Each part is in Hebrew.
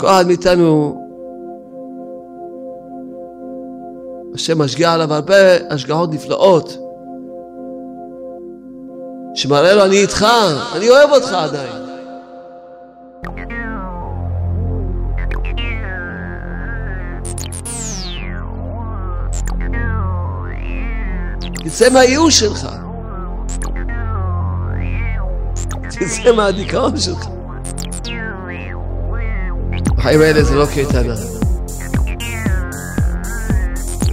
כל אחד מאיתנו, השם משגיע עליו הרבה השגחות נפלאות, שמראה לו, אני איתך, אני אוהב אותך עדיין. תצא מהייאוש שלך. תצא מהדיכאון שלך. האלה זה לא קייטנה.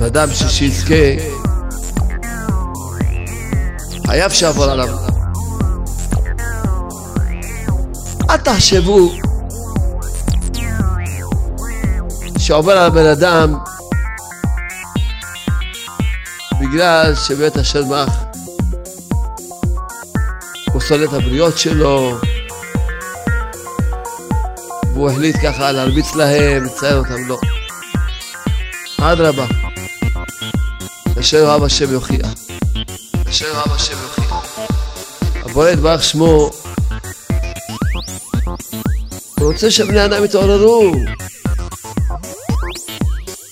אדם שיזכה, חייב שיעבור עליו. אל תחשבו שעובר על הבן אדם בגלל שבאמת השם מח הוא שונא את הבריות שלו והוא החליט ככה להרביץ להם, לציין אותם, לא. אדרבה. אשר אוהב השם יוכיח. אשר אוהב השם יוכיח. הבורא יתברך שמו, הוא רוצה שבני אדם יתעוררו,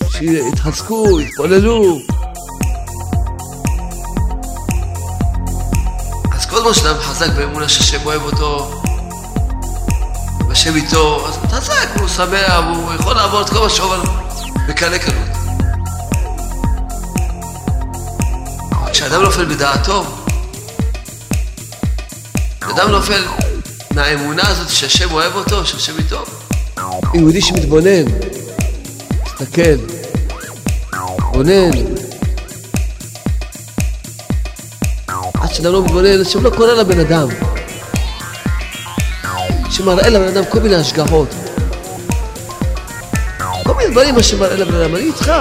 שיתחזקו, יתפוללו. אז כל מה שאדם חזק באמונה שהשם אוהב אותו, והשם איתו, אז אתה חזק, הוא שמח, הוא יכול לעבור את כל מה שעובר בקלי קלות. כשאדם נופל בדעתו, כשאדם נופל מהאמונה הזאת שהשם אוהב אותו, שהשם איתו, יהודי שמתבונן, מסתכל, מתבונן, עד שאדם לא מתבונן, השם לא קורא לבן אדם. שמראה לבן אדם כל מיני השגחות. כל מיני דברים מה שמראה לבן אדם, אני איתך.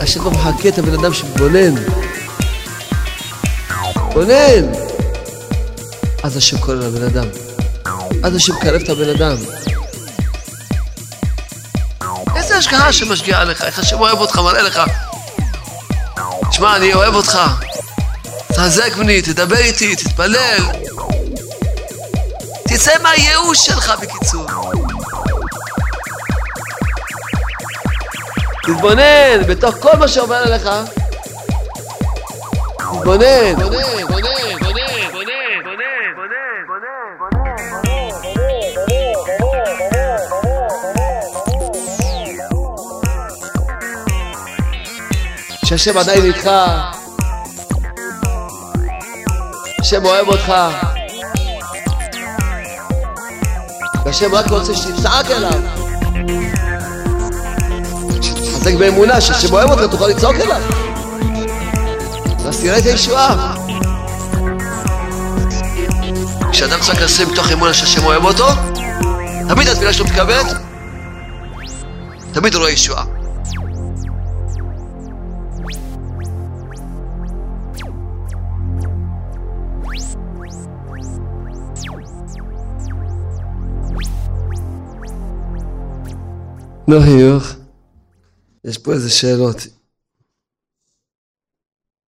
השם לא מחכה את הבן אדם שמתבונן. מתבונן! אז השם קורא לבן אדם. אז השם מקרב את הבן אדם. איזה השגחה שמשגיעה עליך, איך השם אוהב אותך, מראה לך. תשמע, אני אוהב אותך. תחזק בני, תדבר איתי, תתפלל. תצא מהייאוש שלך בקיצור. תתבונן בתוך כל מה שעובר עליך. תתבונן, בונן, בונן, בונן, שהשם עדיין איתך, השם אוהב אותך, והשם רק רוצה שתצעק אליו. שתתחזק באמונה, שהשם אוהב אותך, תוכל לצעוק אליו. אז תראה את הישועה. כשאדם צריך לשים מתוך אמונה שהשם אוהב אותו, תמיד התפילה שלו מתקבלת, תמיד הוא רואה ישועה. לא חיוך, יש פה איזה שאלות.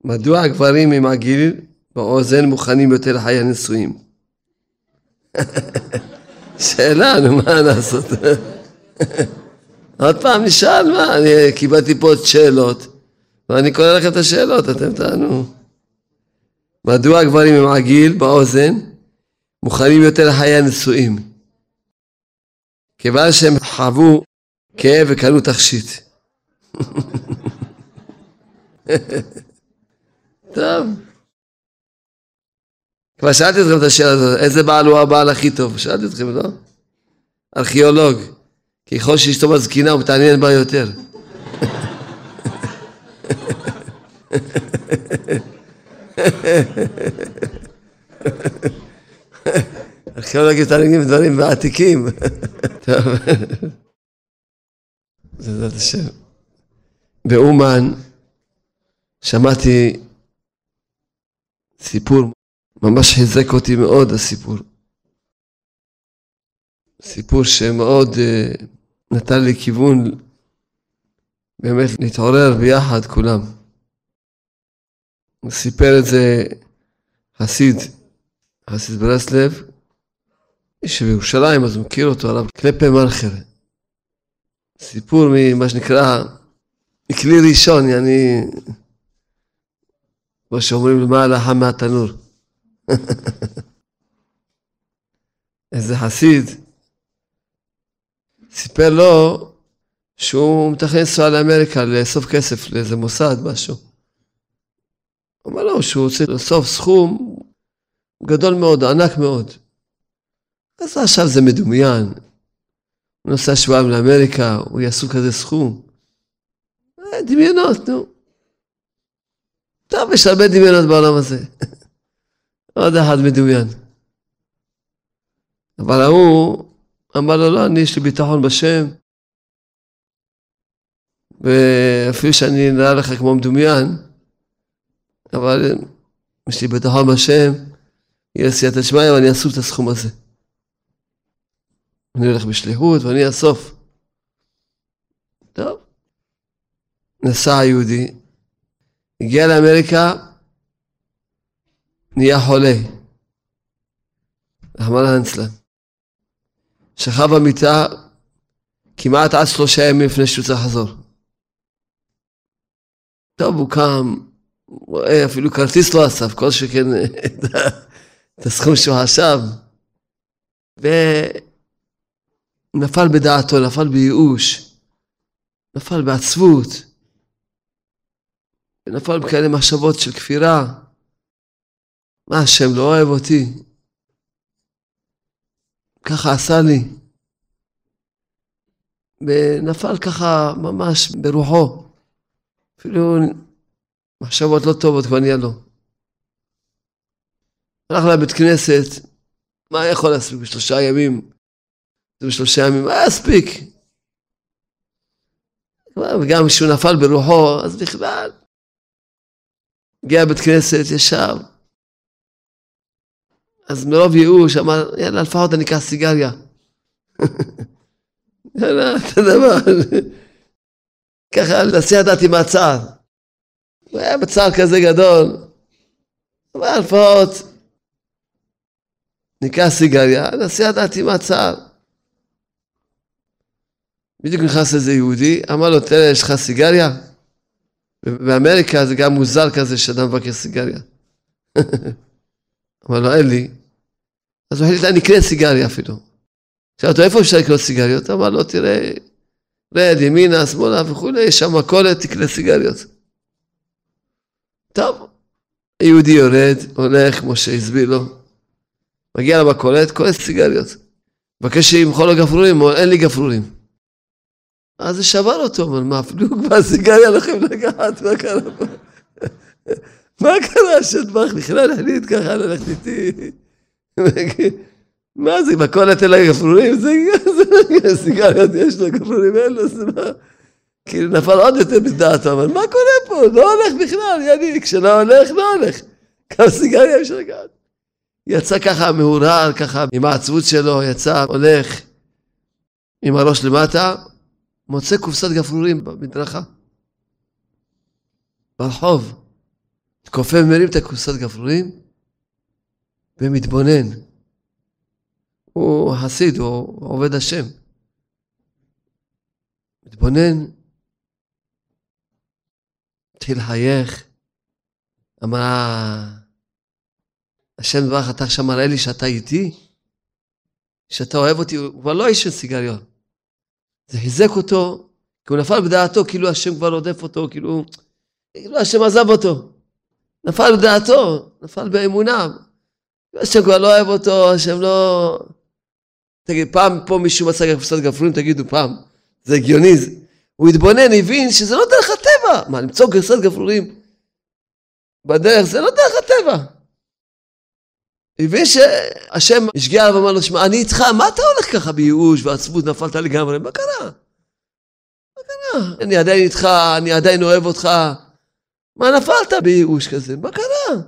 מדוע הגברים עם הגיל באוזן מוכנים יותר לחיי הנישואים? שאלה, נו, מה לעשות? עוד פעם נשאל, מה, אני קיבלתי פה עוד שאלות, ואני קורא לכם את השאלות, אתם תענו. מדוע הגברים עם עגיל באוזן מוכנים יותר לחיי הנישואים? כיוון שהם חוו כאב וקנו תכשיט. טוב. כבר שאלתי אתכם את השאלה הזאת, איזה בעל הוא הבעל הכי טוב? שאלתי אתכם, לא? ארכיאולוג. ככל שאשתו מזקינה הוא מתעניין בה יותר. ארכיאולוגים מתעניינים בדברים עתיקים. טוב. בעזרת השם. באומן שמעתי סיפור, ממש חיזק אותי מאוד הסיפור. סיפור שמאוד uh, נתן לי כיוון באמת להתעורר ביחד כולם. הוא סיפר את זה חסיד, חסיד ברסלב, איש בירושלים, אז מכיר אותו, הרב קלפה מלכר. סיפור ממה שנקרא, מכלי ראשון, יעני, כמו שאומרים למעלה חם מהתנור. איזה חסיד סיפר לו שהוא מתכנן לנסוע לאמריקה לאסוף כסף לאיזה מוסד, משהו. הוא אמר לו שהוא רוצה לאסוף סכום גדול מאוד, ענק מאוד. אז עכשיו זה מדומיין. הוא נוסע שבועיים לאמריקה, הוא יעשו כזה סכום. אה, דמיונות, נו. טוב, יש הרבה דמיונות בעולם הזה. עוד אחד מדומיין. אבל ההוא אמר לו, לא, אני יש לי ביטחון בשם, ואפילו שאני נראה לך כמו מדומיין, אבל יש לי ביטחון בשם, יהיה סייעתא שמיא ואני אסוף את הסכום הזה. אני הולך בשליחות ואני אסוף. טוב. נסע היהודי, הגיע לאמריקה, נהיה חולה. רחמנא ליצלן. שכב במיטה כמעט עד שלושה ימים לפני שהוא צריך לחזור. טוב, הוא קם, רואה, אפילו כרטיס לא אסף, כל שכן את הסכום שהוא חשב. ונפל בדעתו, נפל בייאוש, נפל בעצבות, נפל בכאלה מחשבות של כפירה. מה, השם לא אוהב אותי? ככה עשה לי. ונפל ככה ממש ברוחו. אפילו מחשבות לא טובות כבר נהיה לו. הלך לבית כנסת, מה יכול להספיק בשלושה ימים? בשלושה ימים, מה יספיק? וגם כשהוא נפל ברוחו, אז בכלל. הגיע לבית כנסת, ישב. אז מרוב ייאוש אמר, יאללה, לפחות אני אקח סיגריה. יאללה, אתה יודע מה, ככה להסיע דעתי מהצער. הוא היה בצער כזה גדול. אבל לפחות ניקח סיגריה, נסיע דעתי מהצער. בדיוק נכנס איזה יהודי, אמר לו, תראה, יש לך סיגריה? באמריקה זה גם מוזר כזה שאדם מבקש סיגריה. אמר לו, אין לי. אז הוא החליט, אני אקנה סיגריה אפילו. שאל אותו, איפה אפשר לקנות סיגריות? אמר לו, תראה, רד ימינה, שמאלה וכולי, יש שם מכולת, תקנה סיגריות. טוב, היהודי יורד, הולך, כמו שהסביר לו, מגיע למכולת, קולט סיגריות. מבקש שימחול לו גפרורים, אין לי גפרורים. אז זה שבר אותו, אבל מה, אפילו כבר סיגריה לכם לקחת, מה קרה פה? מה קרה שטבח בכלל החליט ככה ללכת איתי? מה זה, מכולת אין לה גפרורים? זה סיגריות יש לו גפרורים, אין לו, זה מה? כאילו נפל עוד יותר בדעתו, אבל מה קורה פה? לא הולך בכלל, יאללה, כשלא הולך, לא הולך. כמה סיגריה אפשר לקחת? יצא ככה מהורהר, ככה עם העצבות שלו, יצא, הולך עם הראש למטה, מוצא קופסת גפרורים במדרכה. ברחוב. כופף מרים את הקופסת גפרורים ומתבונן. הוא חסיד, הוא עובד השם. מתבונן, התחיל לחייך, אמר, השם דברך, אתה עכשיו מראה לי שאתה איתי? שאתה אוהב אותי, הוא כבר לא איש של סיגריון. זה חיזק אותו, כי הוא נפל בדעתו, כאילו השם כבר רודף אותו, כאילו, כאילו השם עזב אותו. נפל בדעתו, נפל באמונה. השם כבר לא אוהב אותו, השם לא... תגיד, פעם פה מישהו מצא קופסת גפרורים, תגידו פעם, זה הגיוני. הוא התבונן, הבין שזה לא דרך הטבע. מה, למצוא קופסת גפרורים בדרך, זה לא דרך הטבע. הבין שהשם השגיע עליו ואמר לו, שמע, אני איתך, מה אתה הולך ככה בייאוש ועצבות, נפלת לגמרי? מה קרה? מה קרה? אני עדיין איתך, אני עדיין אוהב אותך. מה נפלת בייאוש כזה? מה קרה?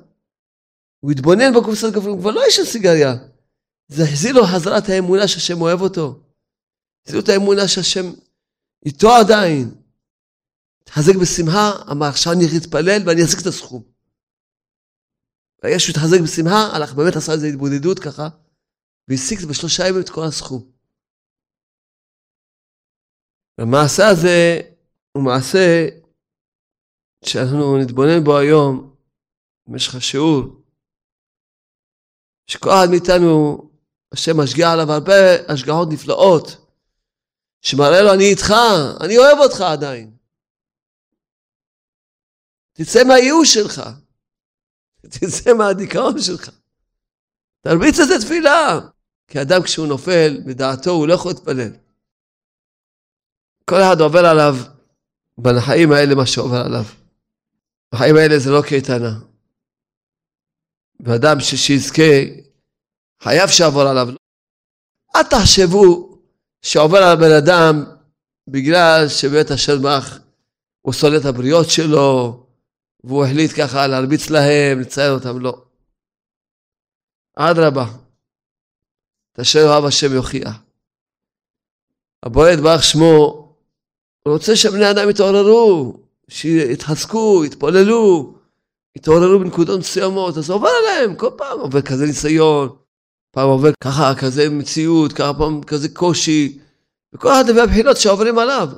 הוא התבונן בקופסת גפרורים, הוא כבר לא של סיגריה. זה החזיר לו חזרה את האמונה שהשם אוהב אותו. החזיר לו את האמונה שהשם איתו עדיין. התחזק בשמחה, אמר עכשיו אני אתפלל ואני אחזיק את הסכום. ברגע שהוא התחזק בשמחה, הלך באמת עשה איזו התבודדות ככה, והשיג בשלושה ימים את כל הסכום. המעשה הזה הוא מעשה שאנחנו נתבונן בו היום במשך השיעור, שכל אחד מאיתנו, השם משגיע עליו הרבה השגחות נפלאות, שמראה לו אני איתך, אני אוהב אותך עדיין. תצא מהייאוש שלך, תצא מהדיכאון שלך. תרביץ את זה תפילה. כי אדם כשהוא נופל בדעתו הוא לא יכול להתפלל. כל אחד עובר עליו בחיים האלה מה שעובר עליו. החיים האלה זה לא קייטנה. ואדם שיזכה, חייב שיעבור עליו. אל תחשבו שעובר על בן אדם בגלל שבית השם הוא שונא את הבריות שלו, והוא החליט ככה להרביץ להם, לצייר אותם, לא. אדרבה, את אשר אוהב השם יוכיח. הבורא יתברך שמו, הוא רוצה שבני אדם יתעוררו, שיתחזקו, יתפוללו, יתעוררו בנקודות מסוימות, אז עובר עליהם, כל פעם עובר כזה ניסיון, פעם עובר ככה, כזה מציאות, ככה פעם כזה קושי, וכל אחד לפי הבחינות שעוברים עליו.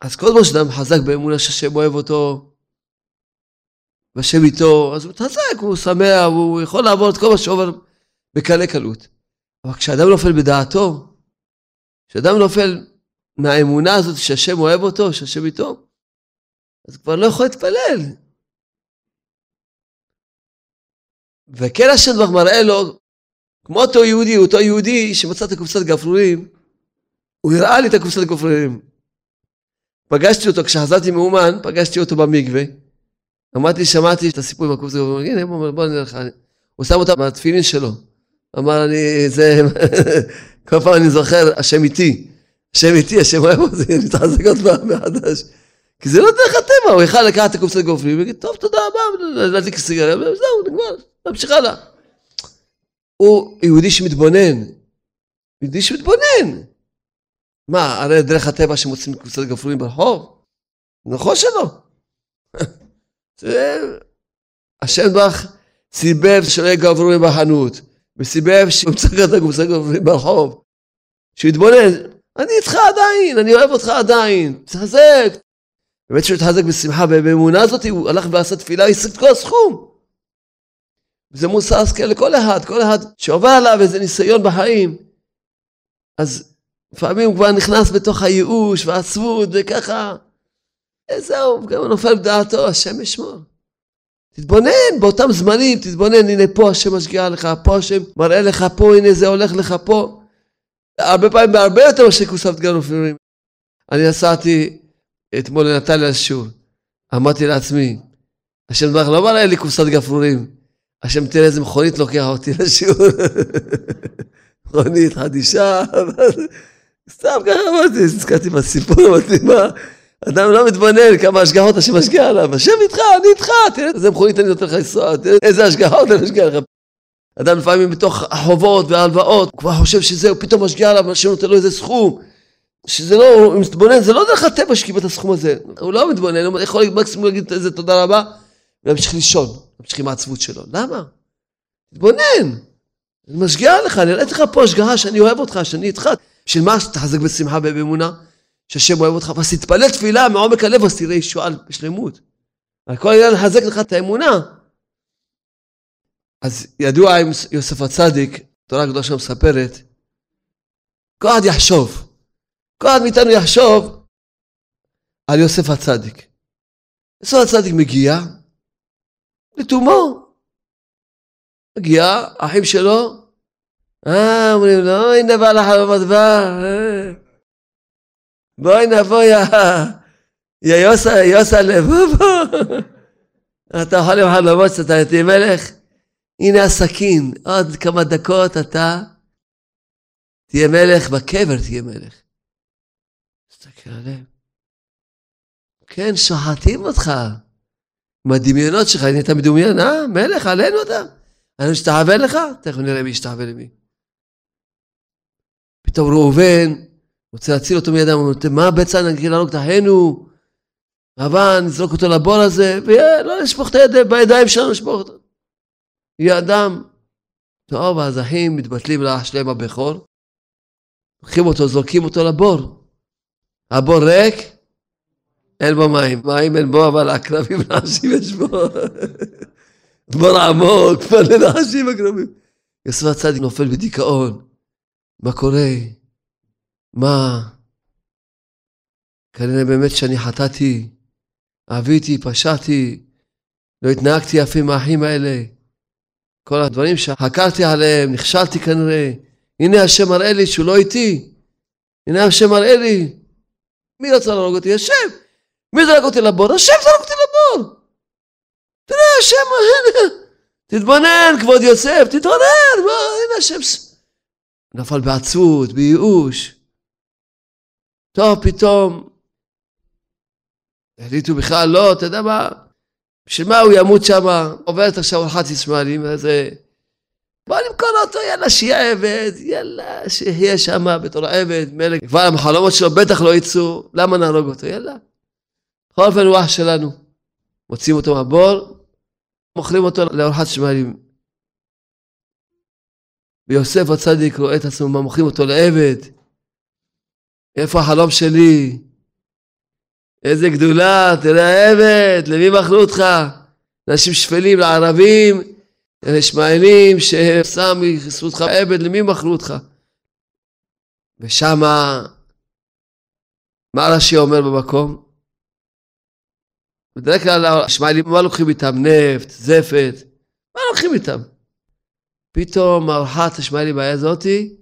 אז כל זמן שאדם חזק באמונה שהשם אוהב אותו, והשם איתו, אז הוא מתחזק, הוא שמח, הוא יכול לעבור את כל מה שעובר בקלי קלות. אבל כשאדם נופל בדעתו, כשאדם נופל מהאמונה הזאת שהשם אוהב אותו, שהשם איתו, אז כבר לא יכול להתפלל. וכן השם כבר מראה לו, כמו אותו יהודי, אותו יהודי שמצא את הקופסת גפרורים, הוא הראה לי את הקופסת גפרורים. פגשתי אותו, כשחזרתי מאומן, פגשתי אותו במקווה. אמרתי, שמעתי את הסיפור עם הקופסת גפרורים, הנה, בוא, בוא נלך. הוא שם אותה בתפילין שלו. אמר, אני, זה, כל פעם אני זוכר, השם איתי. השם איתי, השם אוהב אותי, אני מתחזק עוד פעם מחדש. כי זה לא דרך הטבע, הוא יכל לקחת את הקופסת גופרים, ויגיד, טוב, תודה רבה, להדליק סיגריה, וזהו, נגמר, נמשיך הלאה. הוא יהודי שמתבונן. יהודי שמתבונן. מה, הרי דרך הטבע שמוצאים קופסת גפרורים ברחוב? נכון שלא. השם ברך סיבב שלא גפרורים בחנות. וסיבב צריך את הקופסת גפרורים ברחוב. שיתבונן, אני איתך עדיין, אני אוהב אותך עדיין, תחזק. באמת שהוא התחזק בשמחה, ובאמונה הזאת הוא הלך ועשה תפילה, השיג את כל הסכום. וזה מוסר השכל לכל אחד, כל אחד שעובר עליו איזה ניסיון בחיים. אז לפעמים הוא כבר נכנס בתוך הייאוש והעצבות וככה, זהו, גם נופל בדעתו, השם ישמור. תתבונן באותם זמנים, תתבונן, הנה פה השם משגיע לך, פה השם מראה לך פה, הנה זה הולך לך פה. הרבה פעמים בהרבה יותר מאשר כוספת גנופים. אני נסעתי אתמול לנתניה לשיעור. אמרתי לעצמי, השם דברך לא מראה לי קופסת גפרורים. השם תראה איזה מכונית לוקח אותי לשיעור. מכונית חדישה, סתם ככה אמרתי, נזכרתי בסיפור, אמרתי מה, אדם לא מתבונן כמה השגחות השם משקיע עליו, השם איתך, אני איתך, תראה איזה מכונית אני נותן לך לנסוע, תראה איזה השגחות אני משקיע לך. אדם לפעמים בתוך החובות וההלוואות, הוא כבר חושב שזהו, פתאום משגיע עליו, השם נותן לו איזה סכום. שזה לא, הוא מתבונן, זה לא דרך הטבע שקיבל את הסכום הזה. הוא לא מתבונן, הוא יכול מקסימום להגיד איזה תודה רבה, ולהמשיך לישון, להמשיך עם העצבות שלו. למה? תתבונן. אני משגיע עליך, אני אראה לך פה השגחה שאני אוהב אותך, שאני איתך. בשביל מה שתחזק בשמחה ובאמונה? שהשם אוהב אותך, ואז תתפלל תפילה מעומק הלב, אז תראה ישועה בשלמות. כל העניין לחזק לך את האמונה. אז ידוע עם יוסף הצדיק, תורה הקדושה מספרת, כל אחד יחשוב, כל אחד מאיתנו יחשוב על יוסף הצדיק. יוסף הצדיק מגיע לתומו. מגיע, אחים שלו, אה, אומרים לו, הנה בא לך במדבר. בואי נבוא, יא יוסה, יוסה לב, בוא. אתה יכול עם חלומות שאתה תהיה מלך? הנה הסכין, עוד כמה דקות אתה תהיה מלך, בקבר תהיה מלך. תסתכל עליהם. כן, שוחטים אותך. עם הדמיונות שלך, הנה אתה מדומיין, אה? מלך, עלינו אתה. אני משתחווה לך? תכף נראה מי ישתחווה למי. פתאום ראובן רוצה להציל אותו מידם, הוא אומר, מה בצע נגיד לנו כתחנו? רבן, נזרוק אותו לבור הזה, ולא נשפוך את הידיים, בידיים שלנו נשפוך אותו. יהיה אדם, טוב, האחים מתבטלים לאח שלהם הבכור, לוקחים אותו, זורקים אותו לבור. הבור ריק, אין בו מים. מים אין בו, אבל עקרבים נחשים יש בו. בור עמוק, מלא נחשים עקרבים. יוסף הצדיק נופל בדיכאון. מה קורה? מה? כנראה באמת שאני חטאתי, אביתי, פשעתי, לא התנהגתי יפה עם האחים האלה. כל הדברים שחקרתי עליהם, נכשלתי כנראה. הנה השם מראה לי שהוא לא איתי. הנה השם מראה לי. מי רצה להרוג אותי? השם. מי זרק אותי לבור? השם זרק אותי לבור. תראה, השם, הנה. תתבונן, כבוד יוסף, תתעורר, הנה השם. נפל בעצבות, בייאוש. טוב, פתאום החליטו בכלל, לא, אתה יודע מה, בשביל מה הוא ימות שם? עוברת עכשיו אורחת ישמעאלים, אז בוא נמכור אותו, יאללה, שיהיה עבד, יאללה, שיהיה שם בתור עבד, מלך, כבר המחלומות שלו בטח לא יצאו, למה נהרוג אותו? יאללה. בכל אופן הוא אח שלנו. מוציאים אותו מהבור, מוכרים אותו לאורחת ישמעאלים. ויוסף הצדיק רואה את עצמו, מוכרים אותו לעבד. איפה החלום שלי? איזה גדולה, תראה העבד, למי מכרו אותך? אנשים שפלים, לערבים, ישמעאלים, ששם אותך עבד, למי מכרו אותך? ושמה, מה רש"י אומר במקום? בדרך כלל הישמעאלים, מה לוקחים איתם? נפט, זפת, מה לוקחים איתם? פתאום ארוחת השמעאלים היה זאתי,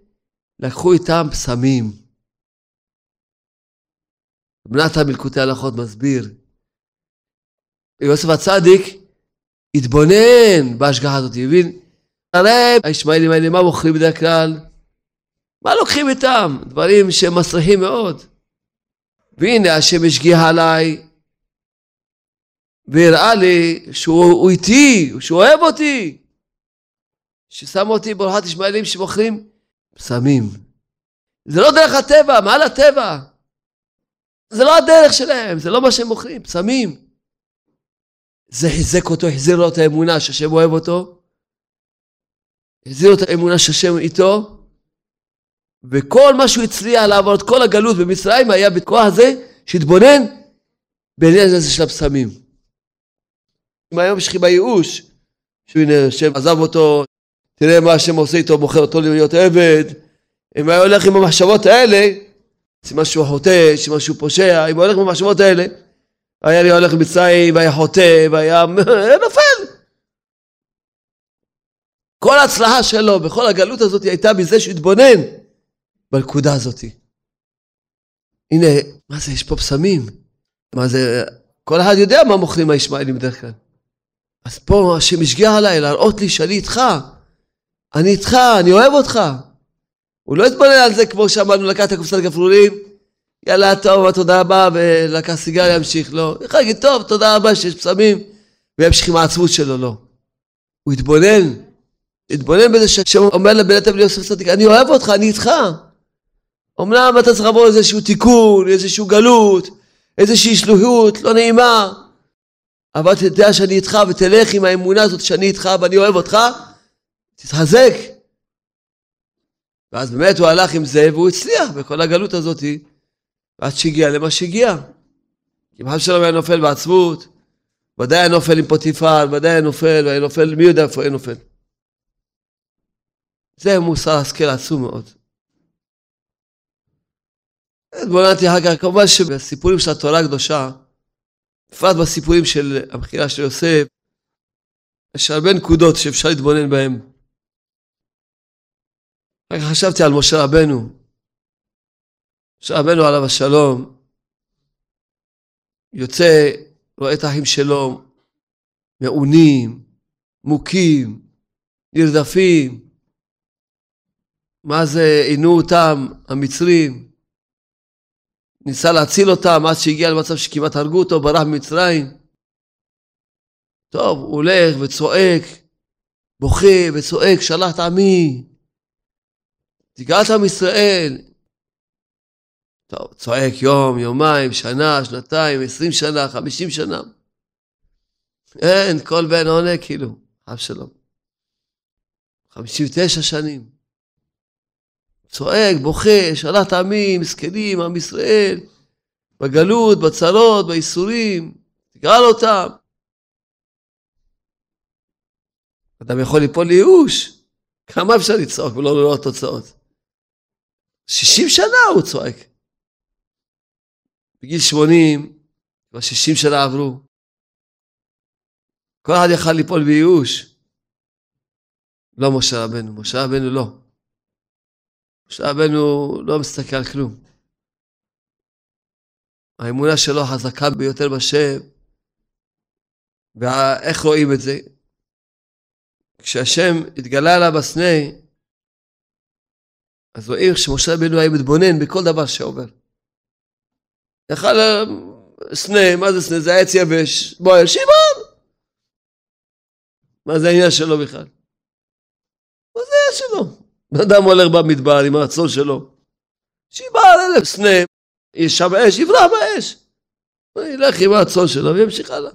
לקחו איתם פסמים. בנתה מלקוטי הלכות מסביר. יוסף הצדיק התבונן בהשגחה הזאת, הבין? הרי הישמעאלים האלה, מה מוכרים בדרך כלל? מה לוקחים איתם? דברים שהם מסריחים מאוד. והנה השם השגיח עליי, והראה לי שהוא איתי, שהוא אוהב אותי, ששם אותי ברוכת ישמעאלים שמוכרים פסמים. זה לא דרך הטבע, מעל הטבע. זה לא הדרך שלהם, זה לא מה שהם מוכרים, פסמים. זה חיזק אותו, החזיר לו את האמונה שהשם אוהב אותו, החזיר לו את האמונה שהשם איתו, וכל מה שהוא הצליח לעבור את כל הגלות במצרים היה בכוח הזה שהתבונן בעניין הזה של הפסמים. אם היום יש לכם בייאוש, שהנה השם עזב אותו, תראה מה השם עושה איתו, מוכר אותו להיות עבד, אם היה הולך עם המחשבות האלה, סימן שהוא חוטא, סימן שהוא פושע, אם הוא הולך במחשבות האלה, היה לי הולך למצרים, והיה חוטא, והיה נופל. כל ההצלחה שלו בכל הגלות הזאת הייתה מזה שהוא התבונן בנקודה הזאת. הנה, מה זה, יש פה פסמים. מה זה, כל אחד יודע מה מוכרים הישמעאלים בדרך כלל. אז פה השם השגיע עליי להראות לי שאני איתך. אני איתך, אני אוהב אותך. הוא לא התבונן על זה כמו שאמרנו, לקח את הקופסת גפרורים, יאללה, טוב, תודה רבה, ולקח סיגריה, ימשיך, לא. איך להגיד, טוב, תודה רבה שיש פסמים, וימשיך עם העצמות שלו, לא. הוא התבונן, התבונן בזה שהשם אומר לבן אדם ליוסף צדיק, אני אוהב אותך, אני איתך. אמנם אתה צריך לעבור איזשהו תיקון, איזשהו גלות, איזושהי שלוחות, לא נעימה, אבל תדע שאני איתך ותלך עם האמונה הזאת שאני איתך ואני אוהב אותך, תתחזק. ואז באמת הוא הלך עם זה והוא הצליח בכל הגלות הזאת, עד שהגיע למה שהגיע. אם חס שלום היה נופל בעצבות, ודאי היה נופל עם פוטיפר, ודאי היה נופל, והיה נופל, מי יודע איפה היה נופל. זה מוסר השכל עצום מאוד. התבוננתי אחר כך, כמובן שבסיפורים של התורה הקדושה, בפרט בסיפורים של המכירה של יוסף, יש הרבה נקודות שאפשר להתבונן בהן. רק חשבתי על משה רבנו. משה רבנו עליו השלום, יוצא, רואה את האחים שלו, מעונים, מוכים, נרדפים. מה זה עינו אותם המצרים? ניסה להציל אותם עד שהגיע למצב שכמעט הרגו אותו, ברח ממצרים. טוב, הוא הולך וצועק, בוכה וצועק, שלח את עמי, תגאלת עם ישראל. טוב, צועק יום, יומיים, שנה, שנתיים, עשרים שנה, חמישים שנה. אין, כל בן עונה כאילו, אף שלום. 59 שנים. צועק, בוכה, שלט עמים, מסכנים, עם ישראל, בגלות, בצרות, בייסורים, תגאל אותם. אדם יכול ליפול לייאוש. כמה אפשר לצעוק ולא לראות תוצאות? 60 שנה הוא צועק. בגיל 80, כבר 60 שנה עברו. כל אחד יכל ליפול בייאוש. לא משה רבנו, משה רבנו לא. משה רבנו לא מסתכל על כלום. האמונה שלו חזקה ביותר בשם. ואיך רואים את זה? כשהשם התגלה עליו בסנה, אז רואים שמשה רבנו היה מתבונן בכל דבר שעובר. יכל סנה, מה זה סנה? זה עץ יבש, בוער, שיבער! מה זה העניין שלו בכלל? מה זה העניין שלו? אדם הולך במדבר עם הרצון שלו, שיבער אלף סנה, יש שם אש, יברח באש. ילך עם הרצון שלו וימשיך הלאה.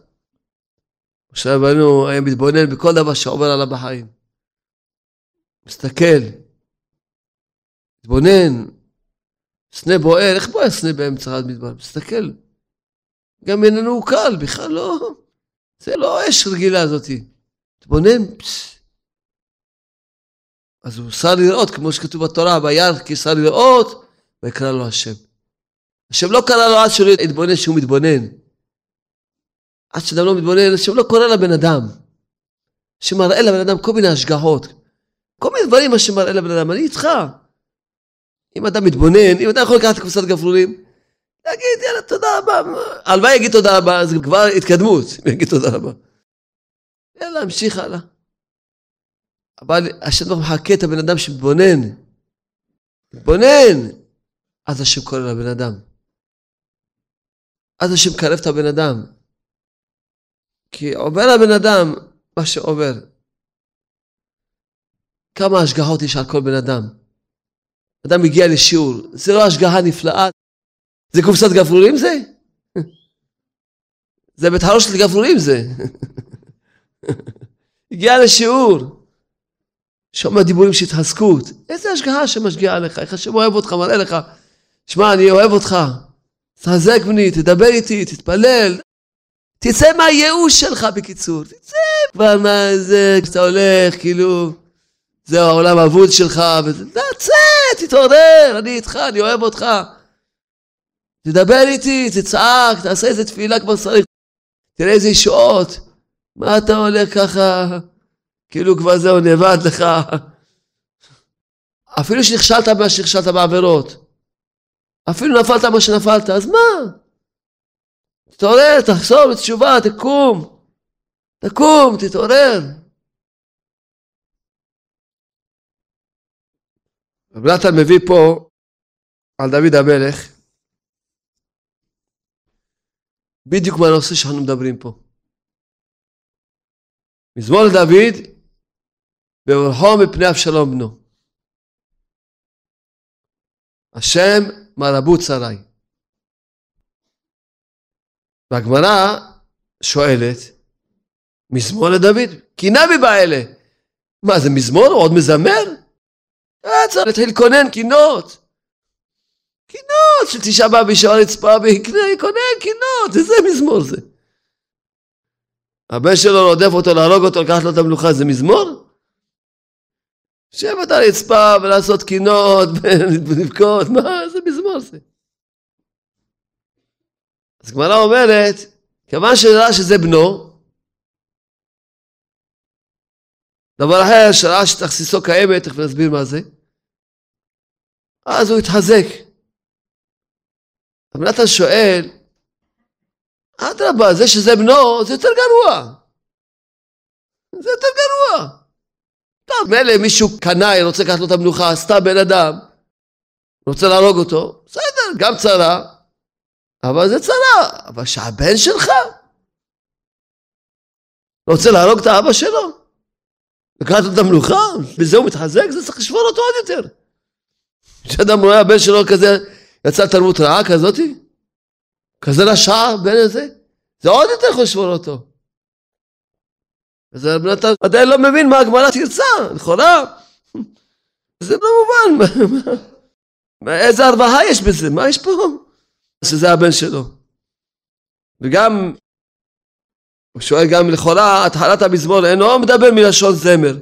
משה רבנו היה מתבונן בכל דבר שעובר עליו בחיים. מסתכל, מתבונן, סנה בוער, איך בוער סנה באמצע המדבר? מסתכל. גם איננו הוא קל, בכלל לא, זה לא אש רגילה הזאתי. מתבונן, פס. אז הוא שר לראות, כמו שכתוב בתורה, ביער כי שר לראות, ויקרא לו השם. השם לא קרא לו עד שלא יתבונן שהוא מתבונן. עד שאדם לא מתבונן, השם לא קורא לבן אדם. השם מראה לבן אדם כל מיני השגחות. כל מיני דברים השם מראה לבן אדם, אני איתך. אם אדם מתבונן, אם אדם יכול לקחת קופסת גפרורים, להגיד יאללה תודה רבה, הלוואי יגיד תודה רבה, זה כבר התקדמות, אם יגיד תודה רבה. יאללה, המשיך הלאה. אבל השם מחכה את הבן אדם שמתבונן. מתבונן! אז השם קורא לבן אדם. אז השם מקרב את הבן אדם. כי עובר לבן אדם מה שעובר. כמה השגחות יש על כל בן אדם. אדם מגיע לשיעור, זה לא השגחה נפלאה? זה קופסת גפרורים זה? זה בית הראש של גפרורים זה. הגיע לשיעור, שומע דיבורים של התחזקות. איזה השגחה שמשגיעה עליך, איך השם אוהב אותך, מראה לך. שמע, אני אוהב אותך. תחזק בני, תדבר איתי, תתפלל. תצא מהייאוש שלך בקיצור. תצא כבר מה זה, כשאתה הולך, כאילו, זה העולם האבוד שלך, וזה, תצא, תתעורר, אני איתך, אני אוהב אותך. תדבר איתי, תצעק, תעשה איזה תפילה כמו שצריך. תראה איזה ישועות. מה אתה הולך ככה, כאילו כבר זהו, נאבד לך. אפילו שנכשלת במה שנכשלת בעבירות. אפילו נפלת מה שנפלת, אז מה? תתעורר, תחזור בתשובה, תקום. תקום, תתעורר. רב נתן מביא פה על דוד המלך, בדיוק מהנושא שאנחנו מדברים פה. מזמור לדוד, בברכו מפני אבשלום בנו. השם מרבו צרי. והגמרא שואלת, מזמור לדוד? כי נבי באלה. מה זה מזמור? עוד מזמר? היה צריך להתחיל לקונן קינות. קינות של תשעה באב בשעון רצפה ויקונן קינות, איזה מזמור זה? הבן שלו רודף אותו, להרוג אותו, לקחת לו את המלוכה, זה מזמור? לשבת על הרצפה ולעשות קינות ולבכות, מה, איזה מזמור זה? אז גמרא אומרת, כיוון שראה שזה בנו, דבר אחר שראה שתכסיסו קיימת, תכף נסביר מה זה, אז הוא התחזק. רב נתן שואל, אדרבה, זה שזה בנו, זה יותר גרוע. זה יותר גרוע. טוב, מילא מישהו קנאי, רוצה לקחת לו את המנוחה, סתם בן אדם, רוצה להרוג אותו, בסדר, גם צרה, אבל זה צרה. אבל שהבן שלך רוצה להרוג את האבא שלו, לקחת לו את המנוחה, בזה הוא מתחזק, זה צריך לשבור אותו עוד יותר. כשאדם רואה הבן שלו כזה, יצא תרבות רעה כזאתי? כזה רשע בן הזה? זה עוד יותר יכול לשבור אותו. אז רב נתן עדיין לא מבין מה הגמרא תרצה, לכאורה. זה לא מובן. איזה הרווחה יש בזה? מה יש פה? שזה הבן שלו. וגם, הוא שואל גם לכאורה, התחלת המזמור אינו מדבר מלשון זמר,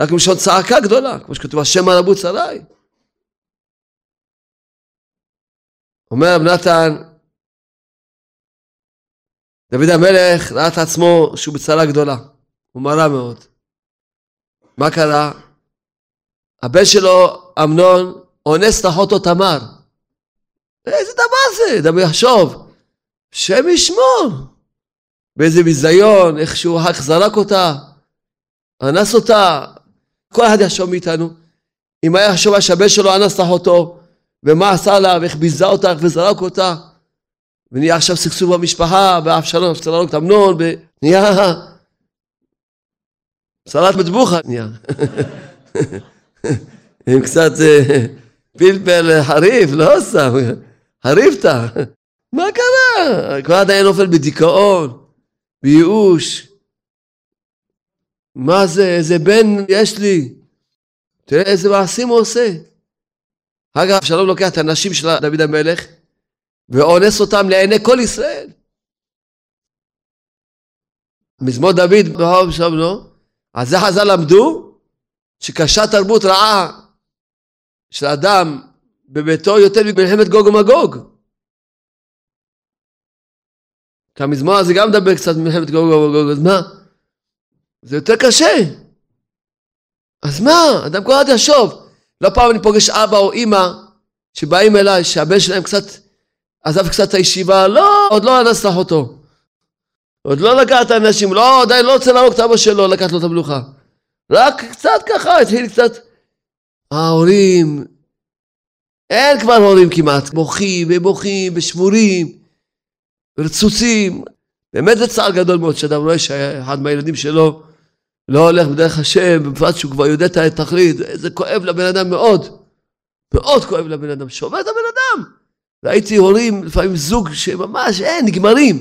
רק מלשון צעקה גדולה, כמו שכתוב, השם הרבו צרי. אומר רב נתן, דוד המלך ראה את עצמו שהוא בצרה גדולה, הוא מרה מאוד. מה קרה? הבן שלו, אמנון, אונס את אחותו תמר. איזה דבר זה? דבר יחשוב, השם ישמור. באיזה ביזיון, איך שהוא אחר כך זרק אותה, אנס אותה. כל אחד יחשוב מאיתנו. אם היה יחשוב שהבן שלו אנס את אחותו, ומה עשה לה, ואיך ביזה אותה, איך וזרק אותה, ונהיה עכשיו סכסוך במשפחה, ואבשלום צריך להרוג את אמנון, ונהיה... סלט מטבוחה נהיה. עם קצת אה, פלפל חריף, לא סתם, חריפתא. מה קרה? כבר עדיין נופל בדיכאון, בייאוש. מה זה, איזה בן יש לי? תראה איזה מעשים הוא עושה. אגב, אבשלום לוקח את הנשים של דוד המלך ואונס אותם לעיני כל ישראל. מזמור דוד ברחוב שם לא? על זה חז"ל למדו שקשה תרבות רעה של אדם בביתו יותר ממלחמת גוג ומגוג. כי המזמור הזה גם מדבר קצת ממלחמת גוג ומגוג, אז מה? זה יותר קשה. אז מה? אדם כל אחד יחשוב. לא פעם אני פוגש אבא או אימא שבאים אליי, שהבן שלהם קצת עזב קצת את הישיבה, לא, עוד לא אנס אותו. עוד לא לקח את האנשים, לא, עדיין לא רוצה להרוג את אבא שלו, לקח לו את המלוכה. רק קצת ככה, התחיל קצת. ההורים, אין כבר הורים כמעט, בוכים ובוכים ושבורים, ורצוצים. באמת זה צער גדול מאוד שאדם רואה שאחד מהילדים שלו לא הולך בדרך השם, בפרט שהוא כבר יודע את התכלית, זה כואב לבן אדם מאוד. מאוד כואב לבן אדם, שובר את הבן אדם. ראיתי הורים, לפעמים זוג שממש אין, נגמרים.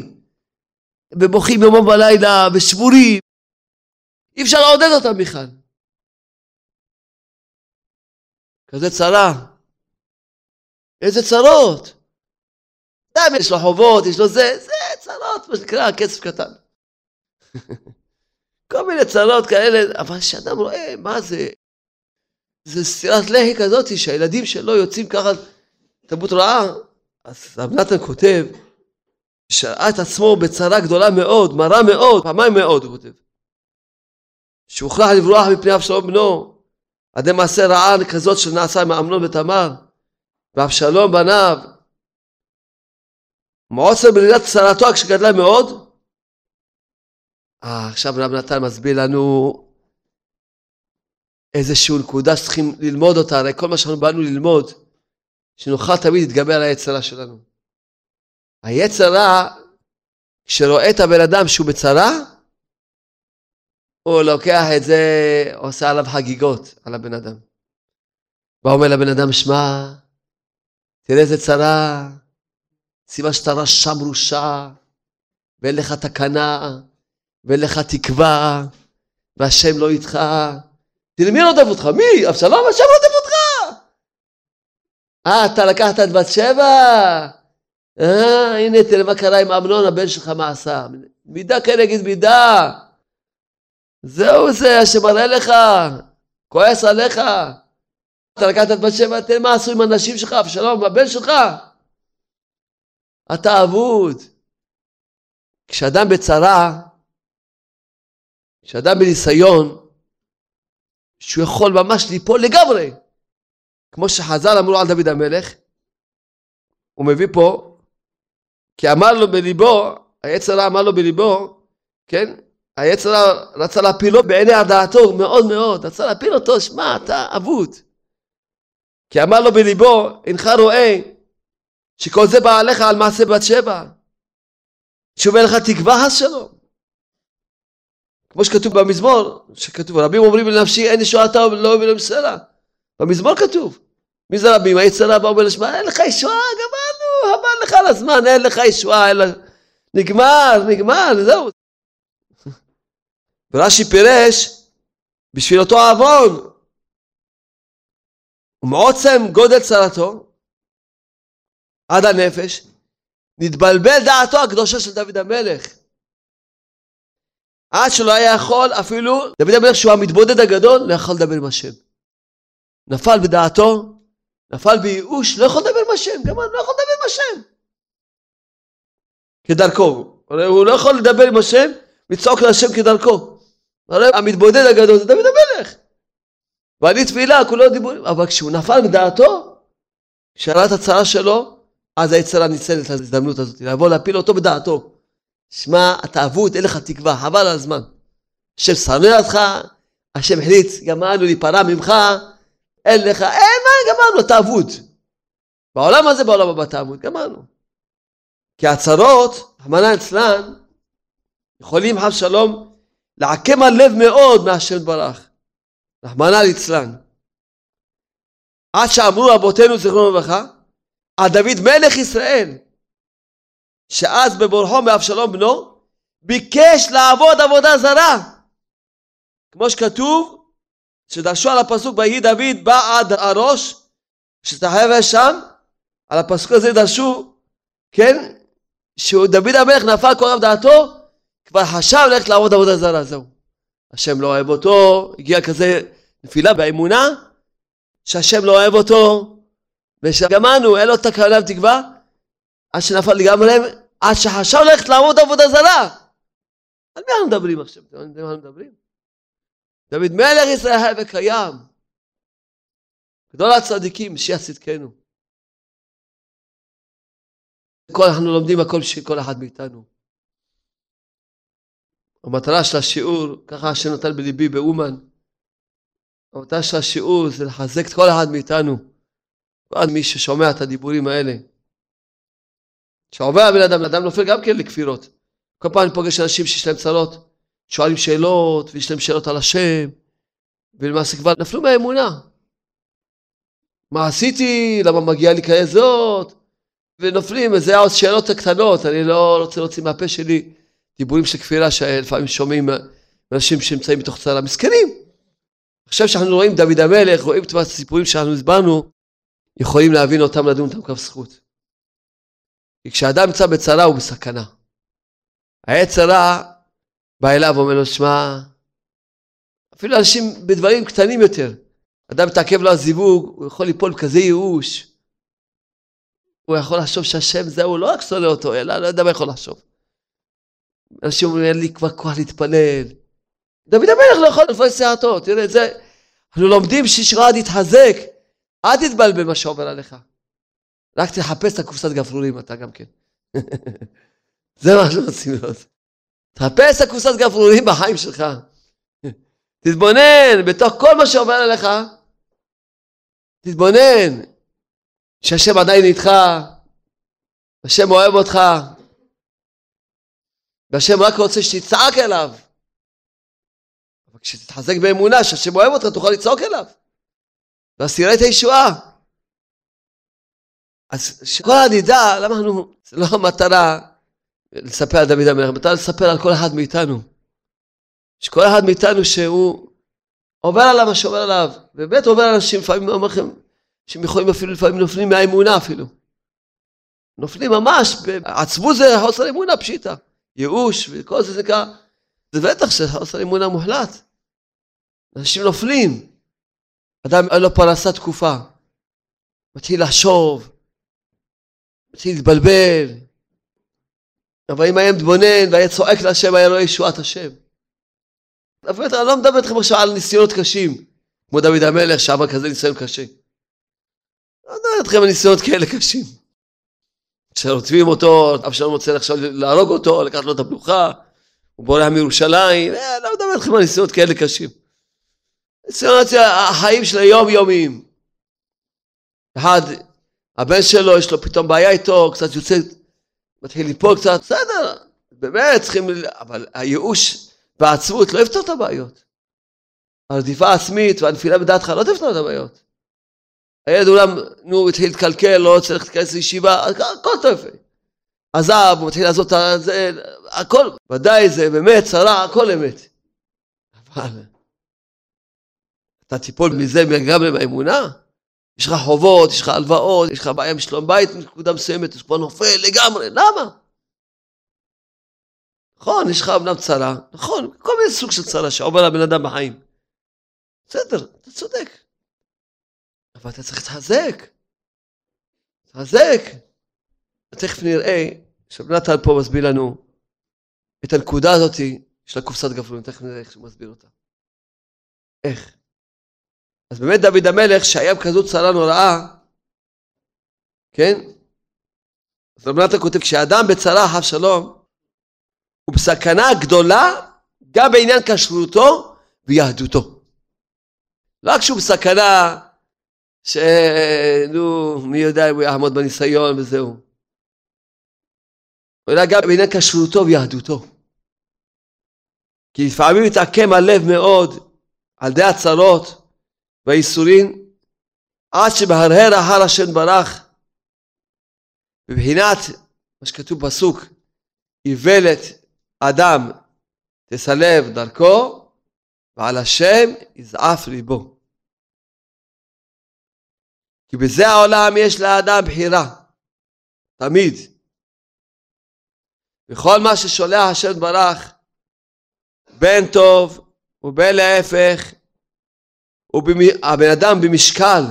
ובוכים יומם ולילה, ושבורים. אי אפשר לעודד אותם בכלל. כזה צרה. איזה צרות. אדם יש לו חובות, יש לו זה, זה צרות, מה שנקרא כסף קטן. כל מיני צרות כאלה, אבל כשאדם רואה מה זה, זה סטירת לחי כזאת שהילדים שלו יוצאים ככה תרבות רעה, אז רב נתן כותב, שראה את עצמו בצרה גדולה מאוד, מרה מאוד, פעמיים מאוד הוא כותב. שהוכרח לברוח מפני אבשלום בנו, עדי מעשה רעה כזאת שנעשה עם אמנון ותמר, ואבשלום בניו. מעוצר בלידת צרתו כשגדלה מאוד, עכשיו רב נתן מסביר לנו איזושהי נקודה שצריכים ללמוד אותה, הרי כל מה שאנחנו באנו ללמוד, שנוכל תמיד להתגבר על היצרה שלנו. היצרה, כשרואה את הבן אדם שהוא בצרה, הוא לוקח את זה, עושה עליו חגיגות, על הבן אדם. ואומר לבן אדם, שמע, תראה איזה צרה, סיבה שאתה רשע מרושע, ואין לך תקנה, ואין לך תקווה, והשם לא איתך. תראה, מי רודף אותך? מי? אבשלום? השם רודף אותך! אה, אתה לקחת את בת שבע? אה, הנה, תראה מה קרה עם אמנון, הבן שלך, מה עשה. מידה כנגד מידה. זהו זה, השם מראה לך, כועס עליך. אתה לקחת את בת שבע, תראה מה עשו עם הנשים שלך, אבשלום, הבן שלך. אתה אבוד. כשאדם בצרה, כשאדם בניסיון, שהוא יכול ממש ליפול לגמרי, כמו שחז"ל אמרו על דוד המלך, הוא מביא פה, כי אמר לו בליבו, היצר אמר לו בליבו, כן? היצר רצה להפילו בעיני הדעתו מאוד מאוד, רצה להפיל אותו, שמע, אתה אבוד. כי אמר לו בליבו, אינך רואה שכל זה בא עליך על מעשה בת שבע. שוב לך תקווה אז שלום. כמו שכתוב במזמור, שכתוב, רבים אומרים לנפשי אין ישועתה לא ולא מסרה. במזמור כתוב. מי זה רבים? היצר רע אומר לשמע, אין לך ישועה, גמרנו, עבר לך על הזמן, אין לך ישועה, לך... נגמר, נגמר, זהו. ורש"י פירש, בשביל אותו עוון, ומעוצם גודל צרתו, עד הנפש, נתבלבל דעתו הקדושה של דוד המלך. עד שלא היה יכול אפילו, דוד המלך שהוא המתבודד הגדול, לא יכול לדבר עם השם. נפל בדעתו, נפל בייאוש, לא יכול לדבר עם השם, גם אני לא יכול לדבר עם השם. כדרכו, הוא לא יכול לדבר עם השם, לצעוק להשם כדרכו. הרי המתבודד הגדול זה דוד המלך. ואני תפילה, כולו דיבורים, אבל כשהוא נפל מדעתו, כשראה את הצרה שלו, אז היצרה ניצל את ההזדמנות הזאת, לבוא להפיל אותו בדעתו. שמע, אתה אבוד, אין לך תקווה, חבל על הזמן. השם שונא אותך, השם החליט, גמרנו להיפרע ממך, אין לך, אין מה, גמרנו, אתה אבוד. בעולם הזה, בעולם הבא אתה אבוד, גמרנו. כי הצרות, רחמנא אצלן, יכולים חס שלום לעקם הלב מאוד מהשם ברח. רחמנא ליצלן. עד שאמרו רבותינו זיכרונו לברכה, על דוד מלך ישראל, שאז בבורחו מאבשלום בנו, ביקש לעבוד עבודה זרה. כמו שכתוב, שדרשו על הפסוק ויהי דוד בא עד הראש, שתחייב שם, על הפסוק הזה דרשו, כן, שדוד המלך נפל כל רב דעתו, כבר חשב ללכת לעבוד עבודה זרה, זהו. השם לא אוהב אותו, הגיע כזה נפילה באמונה, שהשם לא אוהב אותו, ושגמרנו, אין לו ותקווה, עד שנפל לגמרי, עד שחשב ללכת לעבוד עבודה זרה. על מי אנחנו מדברים עכשיו? אתם יודעים מה אנחנו מדברים? דוד מלך ישראל וקיים. גדול הצדיקים, משיח צדקנו. כל אנחנו לומדים הכל בשביל כל אחד מאיתנו. המטרה של השיעור, ככה השם בליבי באומן, המטרה של השיעור זה לחזק את כל אחד מאיתנו, ועד מי ששומע את הדיבורים האלה. כשעובר הבן אדם, אדם נופל גם כן לכפירות. כל פעם אני פוגש אנשים שיש להם צרות, שואלים שאלות, ויש להם שאלות על השם, ולמעשה כבר נפלו מהאמונה. מה עשיתי? למה מגיעה לי כזאת? ונופלים, וזה היה עוד שאלות הקטנות, אני לא רוצה להוציא מהפה שלי דיבורים של כפירה שלפעמים שומעים אנשים שנמצאים בתוך צרה, מסכנים. עכשיו שאנחנו רואים דוד המלך, רואים את הסיפורים שאנחנו הסברנו, יכולים להבין אותם, לדון אותם כף זכות. כי כשאדם נמצא בצרה הוא בסכנה. העת צרה בא אליו ואומר לו, שמע, אפילו אנשים בדברים קטנים יותר. אדם מתעכב לו הזיווג, הוא יכול ליפול בכזה ייאוש. הוא יכול לחשוב שהשם זהו, לא רק שונא אותו, אלא לא יודע מה יכול לחשוב. אנשים אומרים, אין לי כבר כוח להתפלל. דוד המלך לא יכול לפרש שעתו, תראה את זה. אנחנו לומדים ששרעד יתחזק, אל תתבלבל מה שעובר עליך. רק תחפש את הקופסת גפרורים אתה גם כן. זה מה שאנחנו רוצים לראות. תחפש את הקופסת גפרורים בחיים שלך. תתבונן בתוך כל מה שעובר עליך. תתבונן שהשם עדיין איתך, השם אוהב אותך, והשם רק רוצה שתצעק אליו. אבל כשתתחזק באמונה שהשם אוהב אותך, תוכל לצעוק אליו. ואז תראה את הישועה. אז שכל ידע, למה אנחנו, זה לא המטרה לספר על דוד המלך, המטרה לספר על כל אחד מאיתנו. שכל אחד מאיתנו שהוא עובר עליו מה שעובר עליו, ובאמת עובר על אנשים, לפעמים אומר לכם, שהם יכולים אפילו לפעמים נופלים מהאמונה אפילו. נופלים ממש, עצבות זה חוסר אמונה פשיטה. ייאוש וכל זה זה נקרא, זה בטח שחוסר אמונה מוחלט. אנשים נופלים. אדם אין לו פרנסה תקופה. מתחיל לחשוב, מתחיל להתבלבל. אבל אם היה מתבונן והיה צועק להשם, היה לו ישועת השם. אני לא מדבר איתכם עכשיו על ניסיונות קשים, כמו דוד המלך שעבר כזה ניסיון קשה. לא מדבר איתכם על ניסיונות כאלה קשים. כשרודפים אותו, אבשלום רוצה עכשיו להרוג אותו, לקחת לו את המלוכה, הוא בורח מירושלים, אה, לא מדבר איתכם על ניסיונות כאלה קשים. ניסיונות החיים של היום-יומיים. אחד, הבן שלו, יש לו פתאום בעיה איתו, קצת יוצא, מתחיל ליפול קצת, בסדר, באמת צריכים, אבל הייאוש והעצבות לא יפתור את הבעיות. הרדיפה העצמית והנפילה בדעתך לא תפתור את הבעיות. הילד אולם, נו, התחיל להתקלקל, לא ללכת להיכנס לישיבה, הכל טוב. עזב, הוא מתחיל לעשות את זה, הכל, ודאי זה באמת צרה, הכל אמת. אתה תיפול מזה לגמרי באמונה? יש לך חובות, יש לך הלוואות, יש לך בעיה עם שלום בית נקודה מסוימת, אתה כבר נופל לגמרי, למה? נכון, יש לך אמנם צרה, נכון, כל מיני סוג של צרה שעובר לבן אדם בחיים. בסדר, אתה צודק. אבל אתה צריך להתחזק. להתחזק. תכף נראה, שבנתן פה מסביר לנו את הנקודה הזאתי של הקופסת גפרורים, תכף נראה איך שהוא מסביר אותה. איך? אז באמת דוד המלך, שהיה כזאת צרה נוראה, כן? אז רב נתן כותב, כשאדם בצרה, חב שלום, הוא בסכנה גדולה גם בעניין כשרותו ויהדותו. לא רק שהוא בסכנה שנו, מי יודע אם הוא יעמוד בניסיון וזהו. אלא גם בעניין כשרותו ויהדותו. כי לפעמים מתעקם הלב מאוד על די הצרות והייסורים, עד שמהרהר אחר השם ברח, בבחינת מה שכתוב בפסוק, איוולת אדם תסלב דרכו, ועל השם יזעף ליבו. כי בזה העולם יש לאדם בחירה, תמיד. וכל מה ששולח השם ברח, בין טוב ובין להפך, הבן אדם במשקל.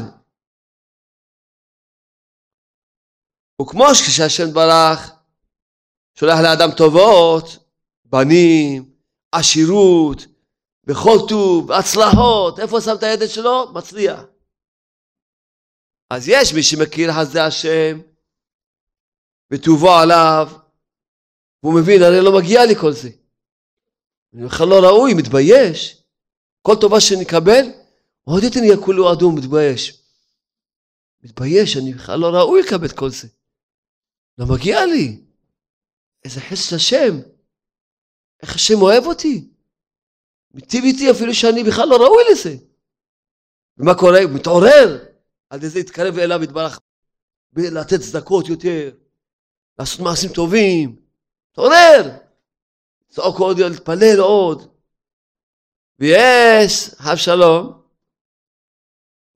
וכמו שכשהשם ברח, שולח לאדם טובות, בנים, עשירות, בכל טוב, הצלחות, איפה שם את הידד שלו? מצליח. אז יש מי שמכיר חסדי השם, וטובו עליו, והוא מבין, הרי לא מגיע לי כל זה. אני בכלל לא ראוי, מתבייש. כל טובה שנקבל, עוד יותר נהיה כולו אדום, מתבייש. מתבייש, אני בכלל לא ראוי לקבל את כל זה. לא מגיע לי. איזה חסד השם. איך השם אוהב אותי. מיטיב איתי אפילו שאני בכלל לא ראוי לזה. ומה קורה? הוא מתעורר. על ידי זה להתקרב אליו יתברך. לתת צדקות יותר. לעשות מעשים טובים. מתעורר. לצעוק עוד, להתפלל עוד. ויש, חב שלום,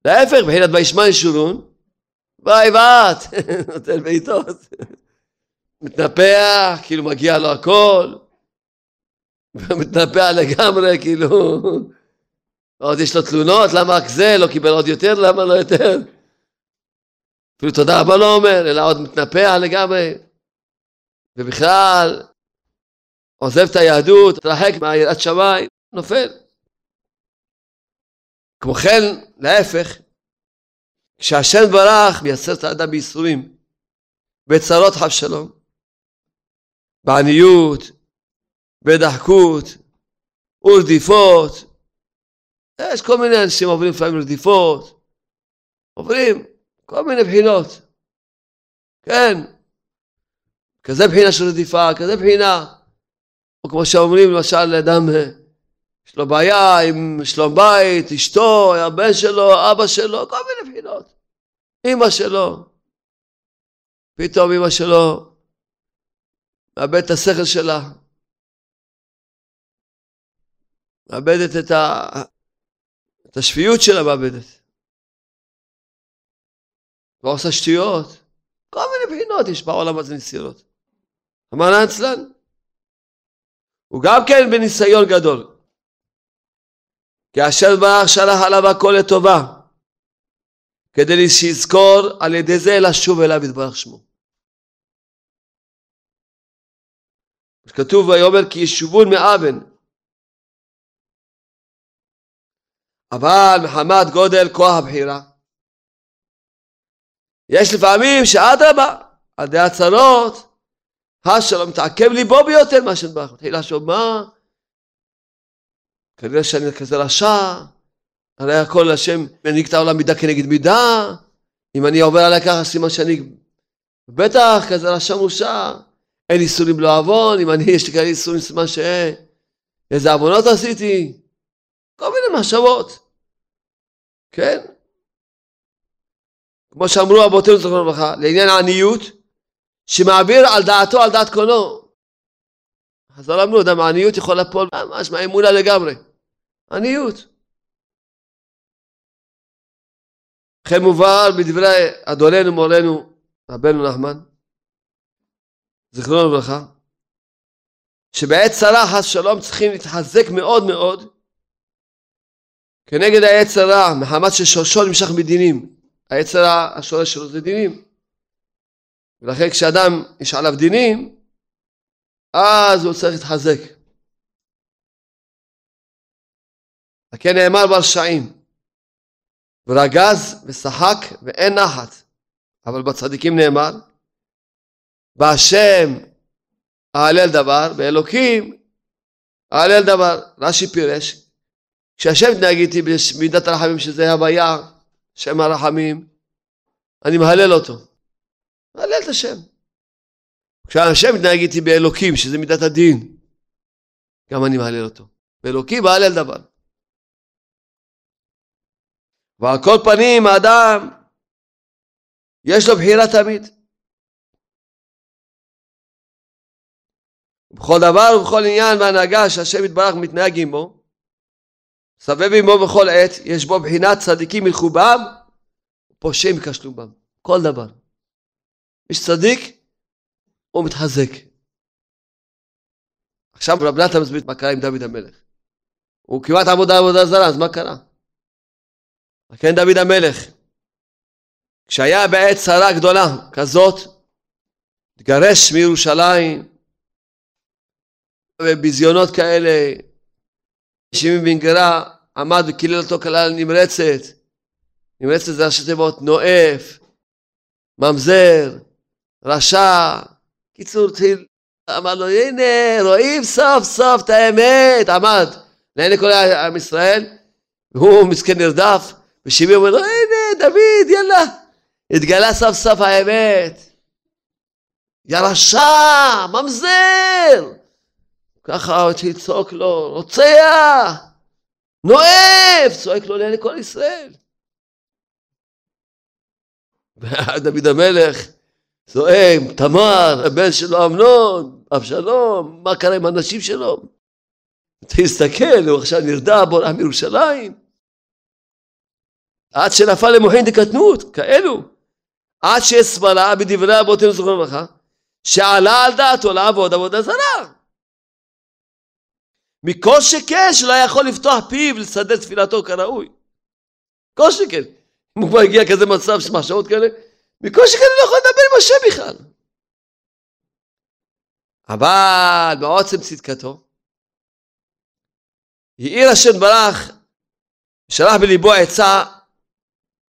להפך, מבחינת וישמע ישורון, ביי בת, נותן בעיטות. מתנפח, כאילו מגיע לו הכל, מתנפח לגמרי, כאילו, עוד יש לו תלונות, למה רק זה לא קיבל עוד יותר, למה לא יותר? אפילו תודה רבה לא אומר, אלא עוד מתנפח לגמרי. ובכלל, עוזב את היהדות, מתרחק מהיראת שמיים, נופל. כמו כן, להפך, כשהשם ברח מייסר את האדם בייסורים, בצרות חב שלום, בעניות, בדחקות, ורדיפות. יש כל מיני אנשים עוברים לפעמים רדיפות, עוברים כל מיני בחינות. כן, כזה בחינה של רדיפה, כזה בחינה. או כמו שאומרים למשל לאדם יש לו בעיה עם שלום בית, אשתו, הבן שלו, אבא שלו, כל מיני בחינות. אמא שלו. פתאום אמא שלו מאבדת את השכל שלה. מאבדת את, ה... את השפיות שלה מאבדת. כבר עושה שטויות. כל מיני בחינות יש בעולם הזה ניסיונות. אמר אצלן, הוא גם כן בניסיון גדול. כי אשר ברח שלח עליו הכל לטובה, כדי שיזכור על ידי זה לשוב אליו יתברך שמו. כתוב ויאמר כי ישובון מאבן. אבל מחמת גודל כוח הבחירה, יש לפעמים שאדרבה, על ידי הצרות, השלום מתעכב ליבו ביותר מאשר ברוך. מתחיל לחשוב מה? כנראה שאני כזה רשע, הרי הכל השם מנהיג את העולם מידה כנגד מידה, אם אני עובר עליה ככה סימן שאני בטח כזה רשע מושע, אין איסורים לא עוון, אם אני יש לי כאלה איסורים סימן שאין, איזה עוונות עשיתי, כל מיני מחשבות, כן? כמו שאמרו אבותינו זכרונו לברכה, לעניין העניות, שמעביר על דעתו על דעת קונו. חז"ל אמרו, אדם העניות יכול לפול ממש מהאמונה לגמרי. עניות. לכן מובהר בדברי אדוננו מורנו רבנו נחמן, זיכרונו לברכה, שבעת צרה חס שלום צריכים להתחזק מאוד מאוד כנגד העץ הרע מחמת ששורשו נמשך מדינים. העץ הרע השורש שלו זה דינים. ולכן כשאדם יש עליו דינים אז הוא צריך להתחזק. לכן נאמר ברשעים ורגז ושחק ואין נחת אבל בצדיקים נאמר בהשם אהלל דבר, באלוקים אהלל דבר. רש"י פירש, כשהשם מתנהג איתי במידת הרחמים שזה הוויה, שם הרחמים, אני מהלל אותו. מהלל את השם. כשהשם מתנהג איתי באלוקים, שזה מידת הדין, גם אני מהלל אותו. באלוקים מהלל דבר. ועל כל פנים האדם יש לו בחירה תמיד. בכל דבר ובכל עניין והנהגה שהשם יתברך מתנהג עמו, סבב עמו בכל עת, יש בו בחינת צדיקים ילכו בם, ופושעים ייכשלו בם. כל דבר. איש צדיק, הוא מתחזק. עכשיו רב נתן מסביר מה קרה עם דוד המלך. הוא כמעט עבודה עבודה זרה, אז מה קרה? כן דוד המלך, כשהיה בעת צרה גדולה כזאת, התגרש מירושלים, וביזיונות כאלה. שמעון בן גרה עמד וקילל אותו כלל נמרצת. נמרצת זה ראשי תיבות נואף, ממזר, רשע. קיצור, תחיל, אמר לו, הנה, רואים סוף סוף את האמת. עמד לעיני כל עם ישראל, והוא מסכן נרדף, ושמעון אומר לו, הנה, דוד, יאללה. התגלה סוף סוף האמת. יא רשע, ממזר. ככה התחיל לצעוק לו, רוצח! נואף! צועק לו לעיני כל ישראל. דוד המלך צועק, תמר, הבן שלו אמנון, אבשלום, מה קרה עם הנשים שלו? התחיל להסתכל, הוא עכשיו נרדם, בורח מירושלים. עד שנפל למוחין דקטנות, כאלו. עד שיש בדברי אבותינו זכרונו לברכה, שעלה על דעתו לעבוד עבודה זרה. מכל שכן שלא יכול לפתוח פיו ולסדר תפילתו כראוי. כל שכן. אם הוא כבר הגיע כזה מצב של מחשבות כאלה, מכל שכן הוא לא יכול לדבר עם השם בכלל. אבל בעוצם צדקתו, העיר השם ברך, שלח בליבו עצה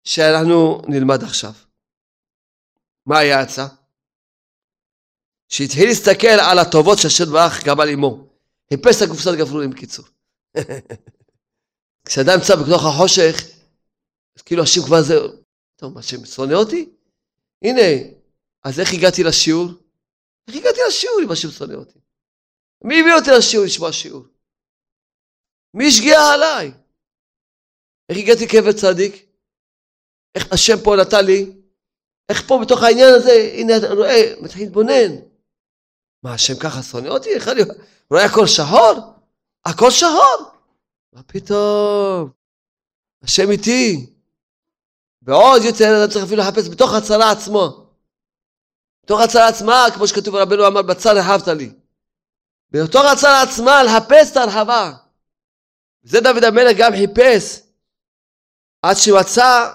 שאנחנו נלמד עכשיו. מה היה העצה? שהתחיל להסתכל על הטובות שהשם ברך גם על אמו. חיפש את הקופסת גפרורים בקיצור. כשאדם נמצא בתוך החושך, אז כאילו השם כבר זה, טוב, מה השם שונא אותי? הנה, אז איך הגעתי לשיעור? איך הגעתי לשיעור אם השם שונא אותי? מי הביא אותי לשיעור לשמוע שיעור? מי השגיע עליי? איך הגעתי קבר צדיק? איך השם פה נתן לי? איך פה בתוך העניין הזה, הנה אתה רואה, מתחיל להתבונן. מה, השם ככה שונא אותי? איך אני... רואה הכל שחור? הכל שחור. מה פתאום? השם איתי. ועוד יותר אתה צריך אפילו לחפש בתוך הצרה עצמו. בתוך הצרה עצמה, כמו שכתוב רבנו אמר, בצר הרחבת לי. בתוך הצרה עצמה לחפש את ההרחבה. זה דוד המלך גם חיפש, עד שמצא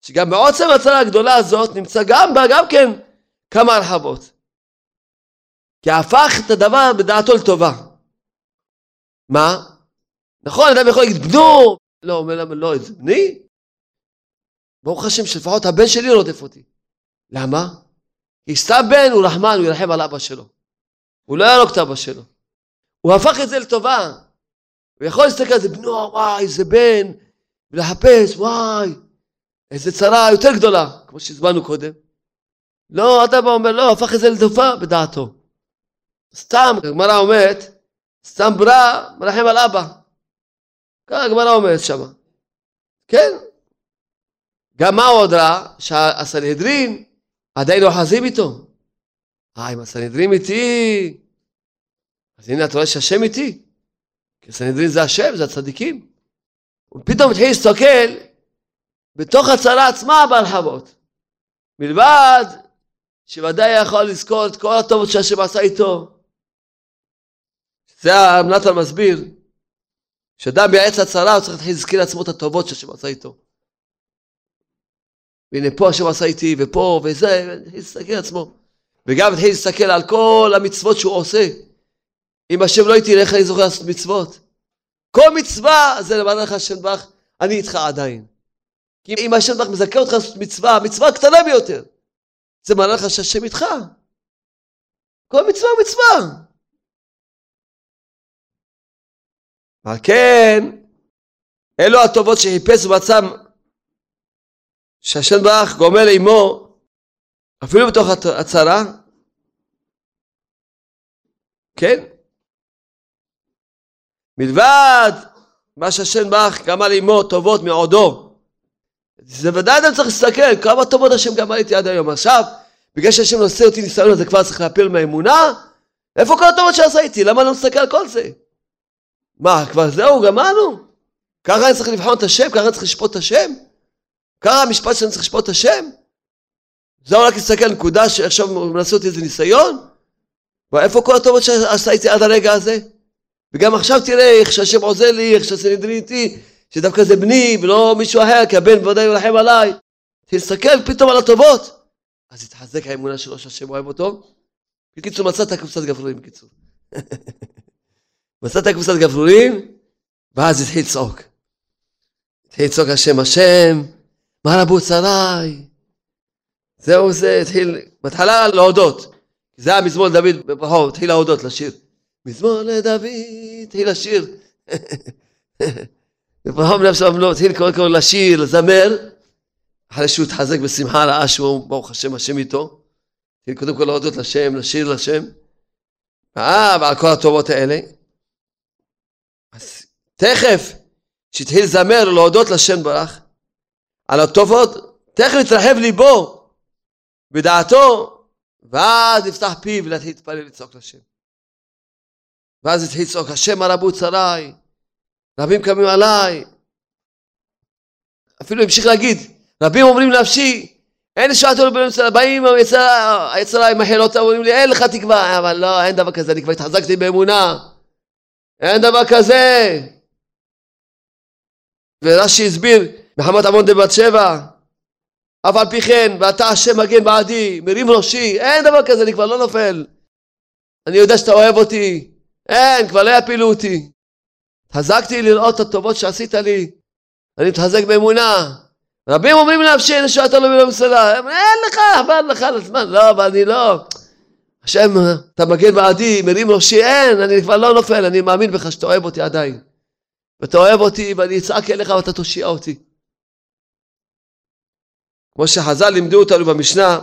שגם בעוצם הצרה הגדולה הזאת נמצא גם בה גם כן כמה הרחבות. כי הפך את הדבר בדעתו לטובה. מה? נכון, אדם יכול להגיד, בנו! לא, אומר למה לא, את בני? ברוך השם שלפחות הבן שלי רודף אותי. למה? כי סתם בן הוא רחמן, הוא ירחם על אבא שלו. הוא לא ירוק את אבא שלו. הוא הפך את זה לטובה. הוא יכול להסתכל על זה, בנו, וואי, איזה בן, ולחפש, וואי, איזה צרה יותר גדולה, כמו שהזמנו קודם. לא, בא אומר, לא, הפך את זה לטובה בדעתו. סתם, הגמרא אומרת, סתם ברא מרחם על אבא. ככה הגמרא אומרת שמה. כן. גם מה עוד רע? שהסנהדרין עדיין אוחזים איתו. אה, אם הסנהדרין איתי, אז הנה אתה רואה שהשם איתי. כי הסנהדרין זה השם, זה הצדיקים. הוא פתאום התחיל להסתכל בתוך הצרה עצמה בהרחבות. מלבד שוודאי יכול לזכור את כל הטובות שהשם עשה איתו. זה המנתן מסביר, שאדם מייעץ הצרה הוא צריך להתחיל להזכיר לעצמו את הטובות שהשם עשה איתו. והנה פה השם עשה איתי, ופה, וזה, להסתכל על עצמו. וגם התחיל להסתכל על כל המצוות שהוא עושה. אם השם לא איתי, איך אני זוכר לעשות מצוות? כל מצווה זה למען לך השם ברך, אני איתך עדיין. כי אם השם ברך מזכה אותך לעשות מצווה, המצווה הקטנה ביותר, זה מראה לך שהשם איתך. כל מצווה מצווה. ועל כן, אלו הטובות שחיפש ומצא שהשם ברך גומל עמו, אפילו בתוך הצרה, כן? מלבד מה שהשם ברך גמל עמו טובות מעודו. זה ודאי אדם צריך להסתכל כמה טובות השם גמל איתי עד היום. עכשיו, בגלל שהשם נושא אותי ניסיון הזה כבר צריך להפיל מהאמונה? איפה כל הטובות שעשה איתי? למה לא מסתכל על כל זה? מה, כבר זהו, גמרנו? ככה אני צריך לבחון את השם? ככה אני צריך לשפוט את השם? ככה המשפט שאני צריך לשפוט את השם? זהו רק להסתכל על נקודה שעכשיו מנסה אותי איזה ניסיון? ואיפה כל הטובות שעשה איתי עד הרגע הזה? וגם עכשיו תראה איך שהשם עוזר לי, איך שהסנהדרין איתי, שדווקא זה בני ולא מישהו אחר, כי הבן בוודאי ירחם עליי. תסתכל פתאום על הטובות. אז יתחזק האמונה שלו שהשם אוהב אותו. בקיצור, מצאת קופסת גפרורים, בקיצור. מצאת קופסת גפרורים, ואז התחיל לצעוק. התחיל לצעוק השם, השם, מה רבו צריי? זהו זה, התחיל, בהתחלה להודות. זה היה מזמור דוד בבחור, התחיל להודות, לשיר. מזמור לדוד, התחיל לשיר. וברחוב נפש לא, התחיל קודם כל לשיר, לזמר, אחרי שהוא התחזק בשמחה ראה שהוא, ברוך השם, השם איתו. התחיל קודם כל להודות לשם, לשיר לשם. אה, ועל כל הטובות האלה. אז תכף, שהתחיל לזמר, להודות לשם ברך, על הטובות, תכף התרחב ליבו, בדעתו, ואז נפתח פיו להתחיל להתפלל ולצעוק לשם. ואז התחיל לצעוק, השם הרבו צריי, רבים קמים עליי. אפילו המשיך להגיד, רבים אומרים לנפשי, אין שעתו לבן אמצע, באים היצרה עם החילות, אומרים לי, אין לך תקווה, אבל לא, אין דבר כזה, אני כבר התחזקתי באמונה. אין דבר כזה. ורש"י הסביר, מחמת עמון דבת שבע, אף על פי כן, ואתה השם מגן בעדי, מרים ראשי, אין דבר כזה, אני כבר לא נופל. אני יודע שאתה אוהב אותי, אין, כבר לא יפילו אותי. התחזקתי לראות את הטובות שעשית לי, אני מתחזק באמונה. רבים אומרים לנפשי, נשארת לו מילה מסלה, אין לך, עבר לך על הזמן, לא, אבל אני לא. השם, אתה מגן בעדי, מרים ראשי, אין, אני כבר לא נופל, אני מאמין בך שאתה אוהב אותי עדיין. ואתה אוהב אותי, ואני אצעק אליך ואתה תושיע אותי. כמו שחז"ל לימדו אותנו במשנה,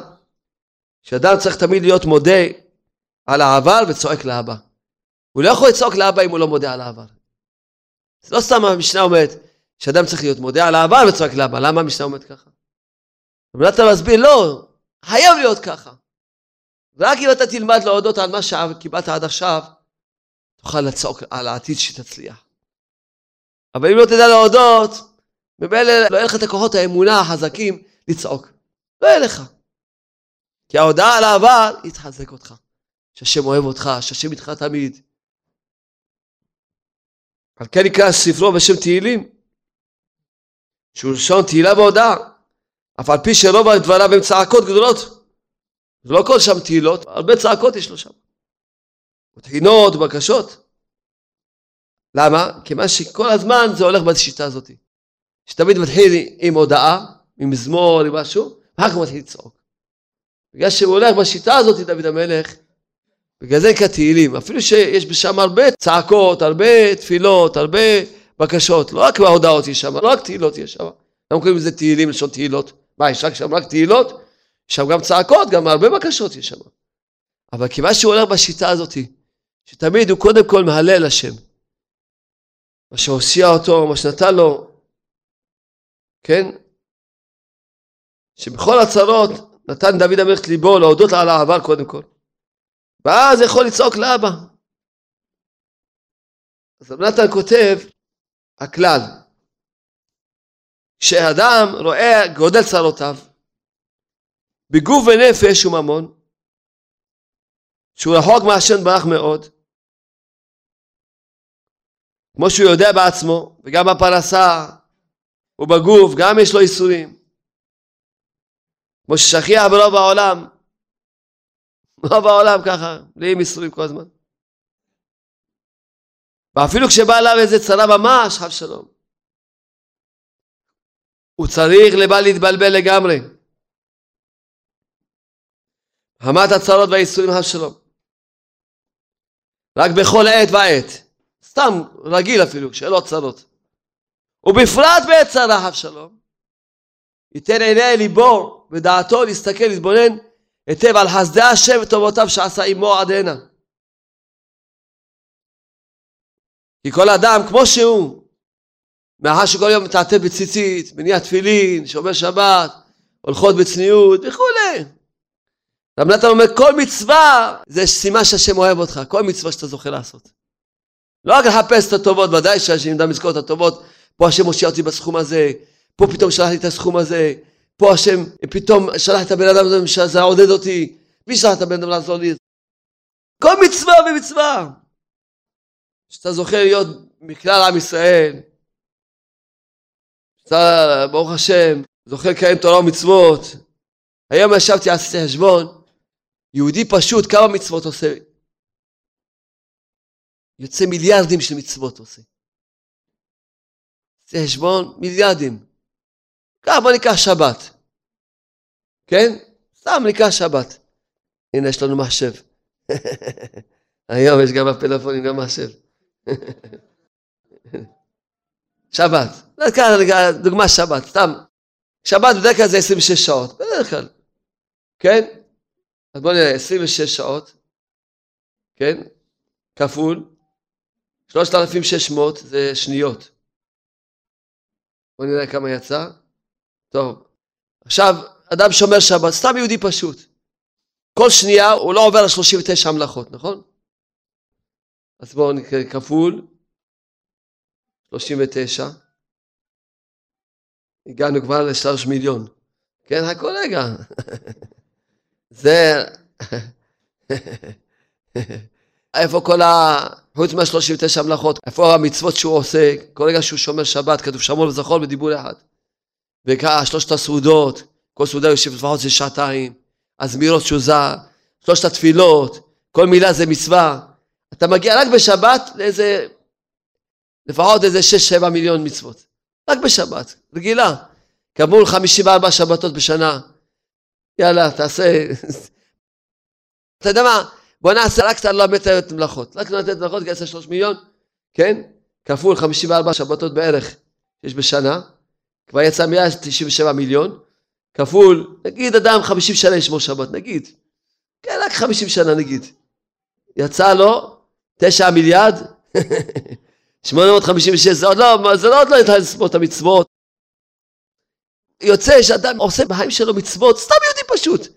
שאדם צריך תמיד להיות מודה על העבר וצועק לאבא. הוא לא יכול לצעוק לאבא אם הוא לא מודה על העבר. זה לא סתם המשנה אומרת שאדם צריך להיות מודה על העבר וצועק לאבא. למה המשנה אומרת ככה? אתה מסביר, לא, חייב להיות ככה. רק אם אתה תלמד להודות על מה שקיבלת עד עכשיו, תוכל לצעוק על העתיד שתצליח. אבל אם לא תדע להודות, ממילא לא יהיה לך את הכוחות האמונה החזקים לצעוק. לא יהיה לך. כי ההודעה על העבר יתחזק אותך. שהשם אוהב אותך, שהשם איתך תמיד. על כן נקרא ספרו בשם תהילים, שהוא לשון תהילה והודעה, אף על פי שרוב דבריו הם צעקות גדולות. זה לא כל שם תהילות, הרבה צעקות יש לו שם. תחינות ובקשות. למה? כיוון שכל הזמן זה הולך בשיטה הזאת. שתמיד מתחיל עם הודעה, עם מזמור, עם משהו, ואחר כך מתחיל לצעוק. בגלל שהוא הולך בשיטה הזאת, דוד המלך, בגלל זה נקרא תהילים, אפילו שיש בשם הרבה צעקות, הרבה תפילות, הרבה בקשות, לא רק בהודעות יש שם, לא רק תהילות יש שם. אנחנו קוראים לזה תהילים, לשון תהילות. מה, יש רק שם רק תהילות? יש שם גם צעקות, גם הרבה בקשות יש שם. אבל כיוון שהוא הולך בשיטה הזאת, שתמיד הוא קודם כל מהלל השם. מה שהושיע אותו, מה שנתן לו, כן? שבכל הצרות נתן דוד המלך ליבו להודות על העבר קודם כל. ואז יכול לצעוק לאבא. אז רב נתן כותב, הכלל, כשאדם רואה גודל צרותיו, בגוף ונפש וממון, שהוא רחוק מהשם ברך מאוד, כמו שהוא יודע בעצמו, וגם בפרסה ובגוף, גם יש לו איסורים. כמו ששכיח ברוב העולם, רוב העולם ככה, בלי איסורים כל הזמן. ואפילו כשבא אליו איזה צרה ממש, חב שלום, הוא צריך לבל להתבלבל לגמרי. חמת הצרות והאיסורים חב שלום. רק בכל עת ועת. סתם, רגיל אפילו, שאלות צרות. ובפרט בעת צרה חב שלום. ייתן עיני ליבו ודעתו להסתכל, להתבונן היטב על חסדי השם וטובותיו שעשה עמו עד הנה. כי כל אדם כמו שהוא, מאחר שכל יום מתעטף בציצית, מניע תפילין, שומר שבת, הולכות בצניעות וכולי. רב נתן אומר כל מצווה זה סימן שהשם אוהב אותך, כל מצווה שאתה זוכה לעשות. לא רק לחפש את הטובות, ודאי שהשם ידע לזכור את הטובות, פה השם הושיע אותי בסכום הזה, פה פתאום שלח לי את הסכום הזה, פה השם פתאום שלח את הבן אדם הזה שזה עודד אותי, מי שלח את הבן אדם לעזור לי? כל מצווה ומצווה. שאתה זוכה להיות מכלל עם ישראל, שאתה ברוך השם זוכה לקיים תורה ומצוות. היום ישבתי עשיתי חשבון, יהודי פשוט כמה מצוות עושה? יוצא מיליארדים של מצוות עושה. זה חשבון מיליארדים. ככה בוא ניקח שבת. כן? סתם ניקח שבת. הנה יש לנו מחשב. היום יש גם בפלאפונים גם מחשב. שבת. דוגמה שבת, סתם. שבת בדרך כלל זה 26 שעות, בדרך כלל. כן? אז בואו נראה, 26 שעות, כן? כפול 3,600 זה שניות. בואו נראה כמה יצא. טוב, עכשיו, אדם שומר שבת, סתם יהודי פשוט. כל שנייה הוא לא עובר על 39 המלאכות, נכון? אז בואו נקרא כפול 39. הגענו כבר לשלוש מיליון. כן, הכל רגע. זה... איפה כל ה... חוץ מה-39 המלאכות, איפה המצוות שהוא עושה, כל רגע שהוא שומר שבת, כתוב שמור וזכור בדיבור אחד. וככה שלושת הסעודות, כל סעודה יושב לפחות זה שעתיים, הזמירות שוזה, שלושת התפילות, כל מילה זה מצווה. אתה מגיע רק בשבת לאיזה, לפחות איזה 6-7 מיליון מצוות. רק בשבת, רגילה. כמול 54 שבתות בשנה. יאללה, תעשה... אתה יודע מה? בוא נעשה רק את הל"ט מלאכות. רק ל"ט מלאכות, גייסה 3 מיליון, כן? כפול 54 שבתות בערך יש בשנה. כבר יצא 197 מיליון. כפול, נגיד אדם 50 שנה ישמור שבת, נגיד. כן, רק 50 שנה נגיד. יצא לו 9 מיליארד, 856, זה עוד לא, זה לא עוד לא התחיל לספור את המצוות. יוצא שאדם עושה בחיים שלו מצוות, סתם יהודי פשוט.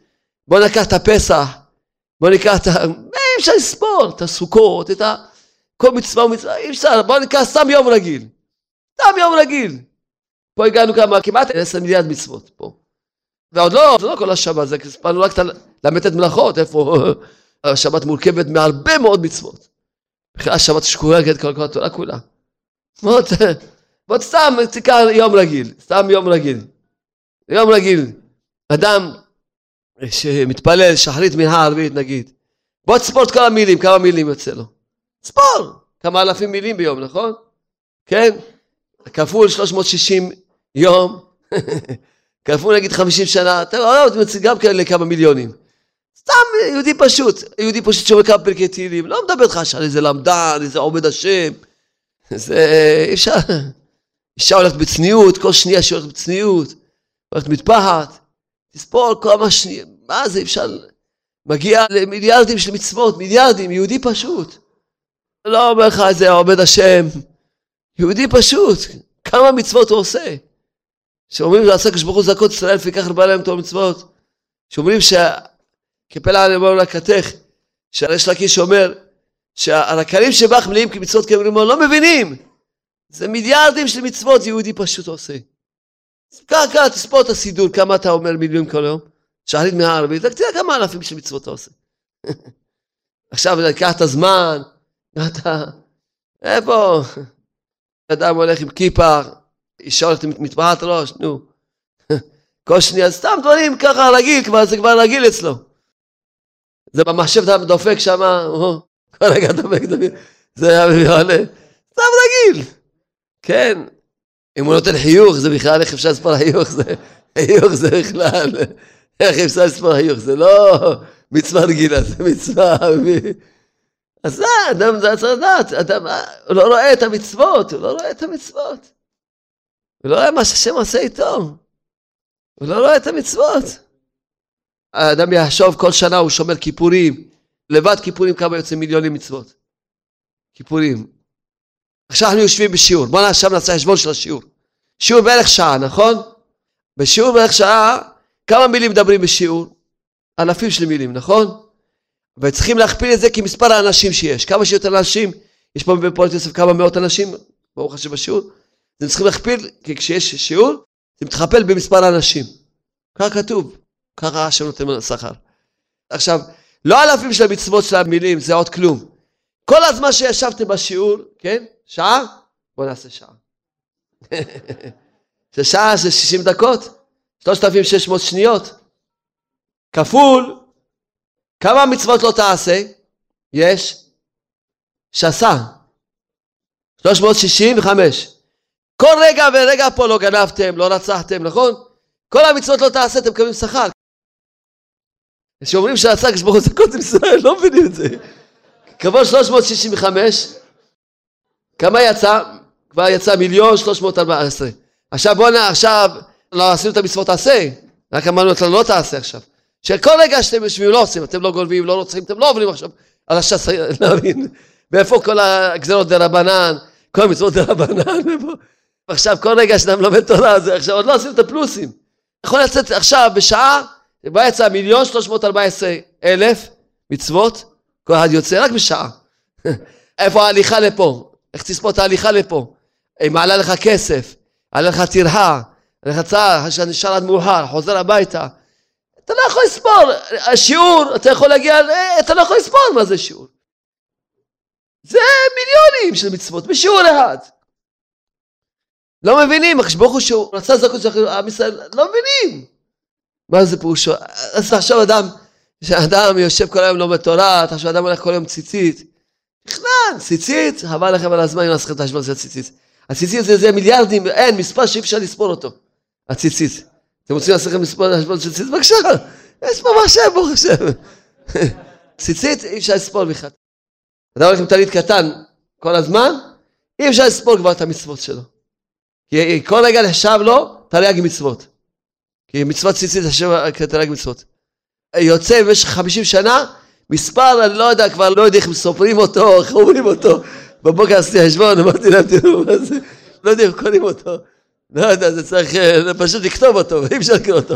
בוא ניקח את הפסח, בוא ניקח את ה... אי אפשר לספור את הסוכות, את ה... כל מצווה ומצווה, אי אפשר, בוא ניקח סתם יום רגיל. סתם יום רגיל. פה הגענו כמה, כמעט 10 מיליארד מצוות פה. ועוד לא, זה לא כל השבת, זה הספרנו רק את ל"ט מלאכות, איפה השבת מורכבת מהרבה מאוד מצוות. בכלל השבת שקורקת כל כל התורה כולה. מאוד סתם, תיקח יום רגיל, סתם יום רגיל. יום רגיל, אדם שמתפלל שחרית מנהר ערבית נגיד, בוא תספור את כל המילים, כמה מילים יוצא לו. ספור, כמה אלפים מילים ביום, נכון? כן? כפול 360 יום, כפול נגיד 50 שנה, אתה גם כאלה כמה מיליונים. סתם יהודי פשוט, יהודי פשוט שאומר כמה פרקי תהילים, לא מדבר איתך על איזה למדן, איזה עובד השם, זה אי אפשר, אישה הולכת בצניעות, כל שנייה שהיא הולכת בצניעות, הולכת מטפחת, תספור כמה שנייה, מה זה אפשר, מגיע למיליארדים של מצוות, מיליארדים, יהודי פשוט. לא אומר לך איזה עובד השם, יהודי פשוט, כמה מצוות הוא עושה. שאומרים לעשות הקדוש ברוך הוא זכות ישראל, לפיכך רבה להם תור מצוות. שאומרים ש... כפלא אני אומר לקטך, שהריש לקיש אומר שהרקלים שבך מלאים כמצוות כאמרים לא מבינים. זה מיליארדים של מצוות יהודי פשוט עושה. ככה, תספור את הסידור, כמה אתה אומר מילים כל יום, שחרית מהערבית, תראה כמה אלפים של מצוות אתה עושה. עכשיו, קח את הזמן, אתה... איפה? אדם הולך עם כיפה, אישה הולכת עם מטבעת ראש, נו. כל שנייה, סתם דברים ככה רגיל, כבר, זה כבר רגיל אצלו. זה במחשב אתה דופק שם, כל רגע דופק, דופק, זה היה עולה, סתם רגיל. כן, אם הוא נותן חיוך, זה בכלל, איך אפשר לספור חיוך? זה, חיוך זה בכלל, איך אפשר לספור חיוך? זה לא מצווה רגילה, זה מצווה... אז זה, אדם זה צריך לדעת, אדם הוא לא רואה את המצוות, הוא לא רואה את המצוות. הוא לא רואה מה שהשם עושה איתו. הוא לא רואה את המצוות. האדם יחשוב כל שנה הוא שומר כיפורים, לבד כיפורים כמה יוצא מיליונים מצוות. כיפורים. עכשיו אנחנו יושבים בשיעור, בוא עכשיו נעשה חשבון של השיעור. שיעור בערך שעה, נכון? בשיעור בערך שעה, כמה מילים מדברים בשיעור? אלפים של מילים, נכון? וצריכים להכפיל את זה כמספר האנשים שיש. כמה שיותר אנשים, יש פה בפועלת יוסף כמה מאות אנשים, ברוך השם בשיעור, אתם צריכים להכפיל, כי כשיש שיעור, זה מתכפל במספר האנשים. ככה כתוב, ככה השם נותן שכר. עכשיו, לא אלפים של המצוות של המילים, זה עוד כלום. כל הזמן שישבתם בשיעור, כן? שעה? בואו נעשה שעה. זה שעה זה 60 דקות, 3,600 שניות, כפול כמה מצוות לא תעשה? יש? שסה. 365. כל רגע ורגע פה לא גנבתם, לא רצחתם, נכון? כל המצוות לא תעשה, אתם מקבלים שכר. כשאומרים שעשה כשברוך הוא זכות עם ישראל, לא מבינים את זה. כבוד 365, כמה יצא? כבר יצא מיליון 314. עכשיו בואו נע, עכשיו לא עשינו את המצוות תעשה, רק אמרנו את לא תעשה עכשיו. שכל רגע שאתם יושבים לא עושים, אתם לא גונבים, לא רוצחים, אתם לא עוברים עכשיו על הש"ס, להבין, ואיפה כל הגזרות דה רבנן, כל המצוות דה רבנן, ועכשיו כל רגע שאתם לומד תורה, זה עכשיו עוד לא עושים את הפלוסים. יכול לצאת עכשיו בשעה, שבה יצא מיליון שלוש מאות ארבע עשרה אלף מצוות, כל אחד יוצא רק בשעה. איפה ההליכה לפה? איך תספור את ההליכה לפה? אם עלה לך כסף, עלה לך טרחה, עלה לך צער, נשאר עד מאוחר, חוזר הביתה. אתה לא יכול לספור, השיעור, אתה יכול להגיע, אתה לא יכול לספור מה זה שיעור. זה מיליונים של מצוות, בשיעור אחד. לא מבינים, הקדוש ברוך הוא שהוא רצה זכות של עם ישראל, לא מבינים. מה זה פירושו? אז תחשוב אדם, שאדם יושב כל היום לומד תורה, תחשוב אדם הולך כל יום ציצית. נכנן, ציצית, חבל לכם על הזמן אם נעשה את החשבון של הציצית. הציצית זה, זה מיליארדים, אין, מספר שאי אפשר לספור אותו. הציצית. אתם רוצים לעשות לכם מספר חשבון של ציצית? בבקשה, יש פה מחשב, ברוך השם. ציצית אי אפשר לספור בכלל. אתה הולך עם טלית קטן כל הזמן, אי אפשר לספור כבר את המצוות שלו. כי כל רגע נחשב לו תרי"ג מצוות. כי מצוות ציצית נחשב כתרי"ג מצוות. יוצא במשך 50 שנה, מספר, אני לא יודע, כבר לא יודע איך סופרים אותו, איך אומרים אותו. בבוקר עשיתי חשבון, אמרתי להם, תראו מה זה, לא יודע איך קוראים אותו. לא יודע, זה צריך אה, פשוט לכתוב אותו, אי אפשר לקרוא אותו.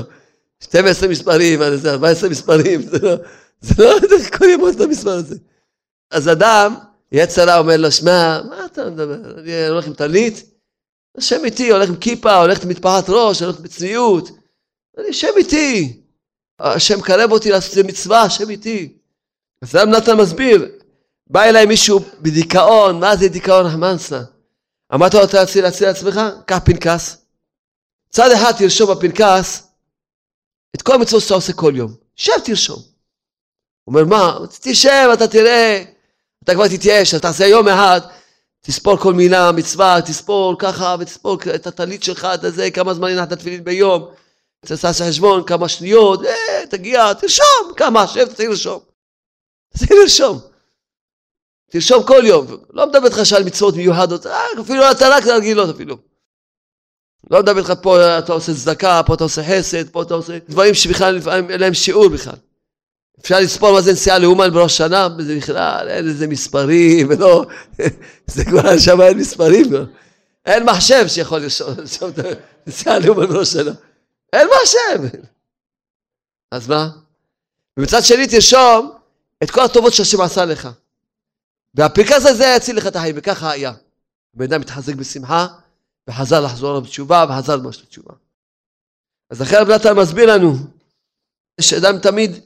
12 מספרים, 14 מספרים, זה לא, זה לא איך קוראים את המספר הזה. אז אדם, יצרה אומר לו, שמע, מה אתה מדבר? אני הולך עם טלית, השם איתי, הולך עם כיפה, הולך עם מטפחת ראש, הולך בצניעות. אני, השם איתי. השם קרב אותי לעשות מצווה, השם איתי. אז רב נתן מסביר, בא אליי מישהו בדיכאון, מה זה דיכאון החמנסה? אמרת לו, אתה רוצה להציל לעצמך? קח פנקס. צד אחד תרשום בפנקס את כל המצוות שאתה עושה כל יום. שב תרשום. הוא אומר, מה? תשב, אתה תראה, אתה כבר תתייאש, אתה תעשה יום אחד, תספור כל מילה, מצווה, תספור ככה, ותספור את הטלית שלך, את זה, כמה זמן הנחת תפילין ביום. תעשה חשבון, כמה שניות, אה, תגיע, תרשום, כמה, שב, תתחיל לרשום. תתחיל לרשום. תרשום כל יום. לא מדבר איתך שעל מצוות מיוחדות, אפילו אתה רק רגילות אפילו. לא מדבר איתך פה אתה עושה צדקה, פה אתה עושה חסד, פה אתה עושה דברים שבכלל אין להם שיעור בכלל. אפשר לספור מה זה נסיעה לאומן בראש שנה, זה בכלל אין איזה מספרים, ולא, זה כבר שם אין מספרים, לא. אין מחשב שיכול לרשום את הנסיעה לאומן בראש שנה. אין מחשב. אז מה? ומצד שני תרשום את כל הטובות שהשם עשה לך. והפנקס הזה יציל לך את החיים, וככה היה. הבן אדם מתחזק בשמחה, וחזר לחזור בתשובה, וחזר ממש לתשובה. אז לכן רב נתן מסביר לנו, שאדם תמיד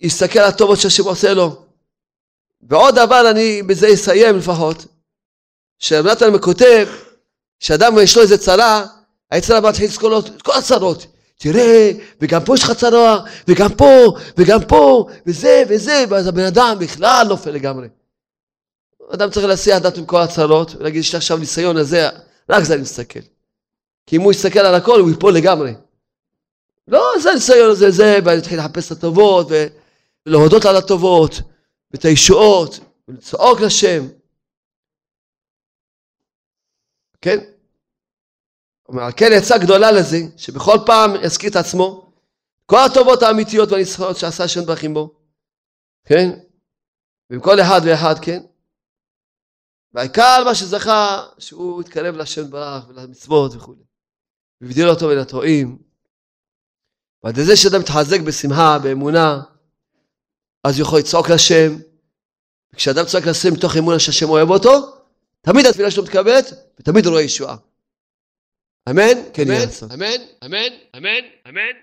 יסתכל על הטובות שהשם עושה לו. ועוד דבר, אני בזה אסיים לפחות, שרב נתן כותב, שאדם יש לו איזה צרה, היצר הבא מתחיל לזכור לו את כל הצרות. תראה, וגם פה יש לך צרה, וגם פה, וגם פה, וזה וזה, ואז הבן אדם בכלל נופל לגמרי. אדם צריך להסיע דעת עם כל הצרות, ולהגיד, יש לי עכשיו ניסיון הזה, רק זה אני מסתכל. כי אם הוא יסתכל על הכל, הוא ייפול לגמרי. לא, זה הניסיון הזה, זה, ואני אתחיל לחפש את הטובות, ולהודות על הטובות, ואת הישועות, ולצעוק לשם. כן? על כן עצה גדולה לזה, שבכל פעם יזכיר את עצמו, כל הטובות האמיתיות והנצחיות שעשה השם דרכים בו, כן? ועם כל אחד ואחד, כן? והעיקר מה שזכה, שהוא התקרב להשם ברך ולמצוות וכו'. והבדיל אותו בין הטועים. ועד זה שאדם מתחזק בשמחה, באמונה, אז הוא יכול לצעוק לשם. וכשאדם צועק לשם מתוך אמונה שהשם אוהב אותו, תמיד התפילה שלו מתקבלת, ותמיד הוא רואה ישועה. אמן? כן יהיה אמן, אמן, אמן, אמן, אמן.